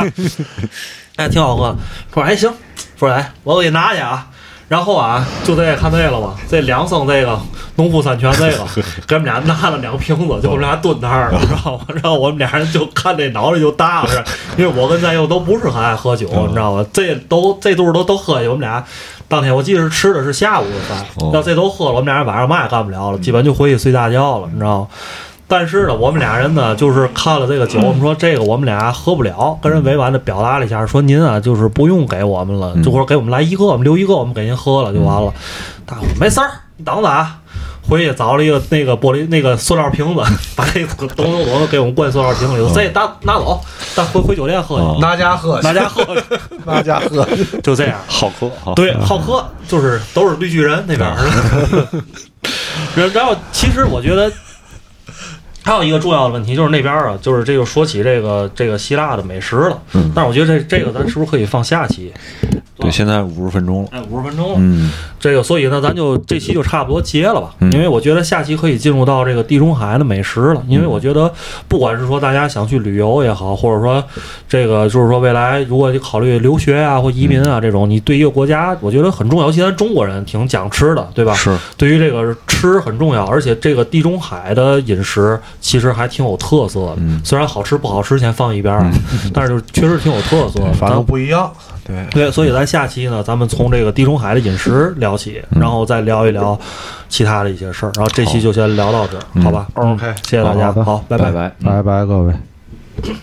Speaker 4: 哎，挺好喝的。说哎行，说哎，我给你拿去啊。然后啊，就这看这个吧，这两升这个农夫山泉这个，给我们俩拿了两瓶子，就我们俩蹲那儿了，知道吗？然后我们俩人就看这脑袋就大了，因为我跟咱又都不是很爱喝酒，你知道吗？这都这肚都都喝下，我们俩当天我记得是吃的是下午的饭，
Speaker 5: 哦
Speaker 4: 要这都喝了，我们俩人晚上嘛也干不了了，基本就回去睡大觉了，你知道吗？但是呢，我们俩人呢，就是看了这个酒，我们说这个我们俩喝不了，跟人委婉的表达了一下，说您啊，就是不用给我们了，就或者给我们来一个，我们留一个，我们给您喝了就完了。大伙没事儿，你等着啊。回去找了一个那个玻璃那个塑料瓶子，把这个咚咚咚的给我们灌塑料瓶里头，这拿拿走，咱回回酒店喝去，
Speaker 6: 拿家喝，
Speaker 4: 拿家喝去，
Speaker 6: 拿家喝，
Speaker 4: 就这样。
Speaker 5: 好喝好
Speaker 4: 对，好喝就是都是绿巨人那边 然后，其实我觉得还有一个重要的问题，就是那边啊，就是这个说起这个这个希腊的美食了。
Speaker 5: 嗯
Speaker 4: 但是我觉得这这个咱是不是可以放下期？
Speaker 5: 对，现在五十分钟了，
Speaker 4: 哎，五十分钟了。
Speaker 5: 嗯。
Speaker 4: 这个，所以呢，咱就这期就差不多结了吧，
Speaker 5: 嗯。
Speaker 4: 因为我觉得下期可以进入到这个地中海的美食了，因为我觉得不管是说大家想去旅游也好，或者说这个就是说未来如果你考虑留学啊或移民啊这种，你对一个国家我觉得很重要，尤其咱中国人挺讲吃的，对吧？
Speaker 5: 是。
Speaker 4: 对于这个吃很重要，而且这个地中海的饮食其实还挺有特色的，
Speaker 5: 嗯。
Speaker 4: 虽然好吃不好吃先放一边儿，啊但是就确实挺有特色的，
Speaker 6: 反正不一样。对，
Speaker 4: 对，所以咱下期呢，咱们从这个地中海的饮食聊起，然后再聊一聊其他的一些事儿。然后这期就先聊到这儿，好吧
Speaker 6: ？OK
Speaker 4: 谢谢大家，好，拜
Speaker 5: 拜拜。
Speaker 6: 拜拜，各位。
Speaker 5: 嗯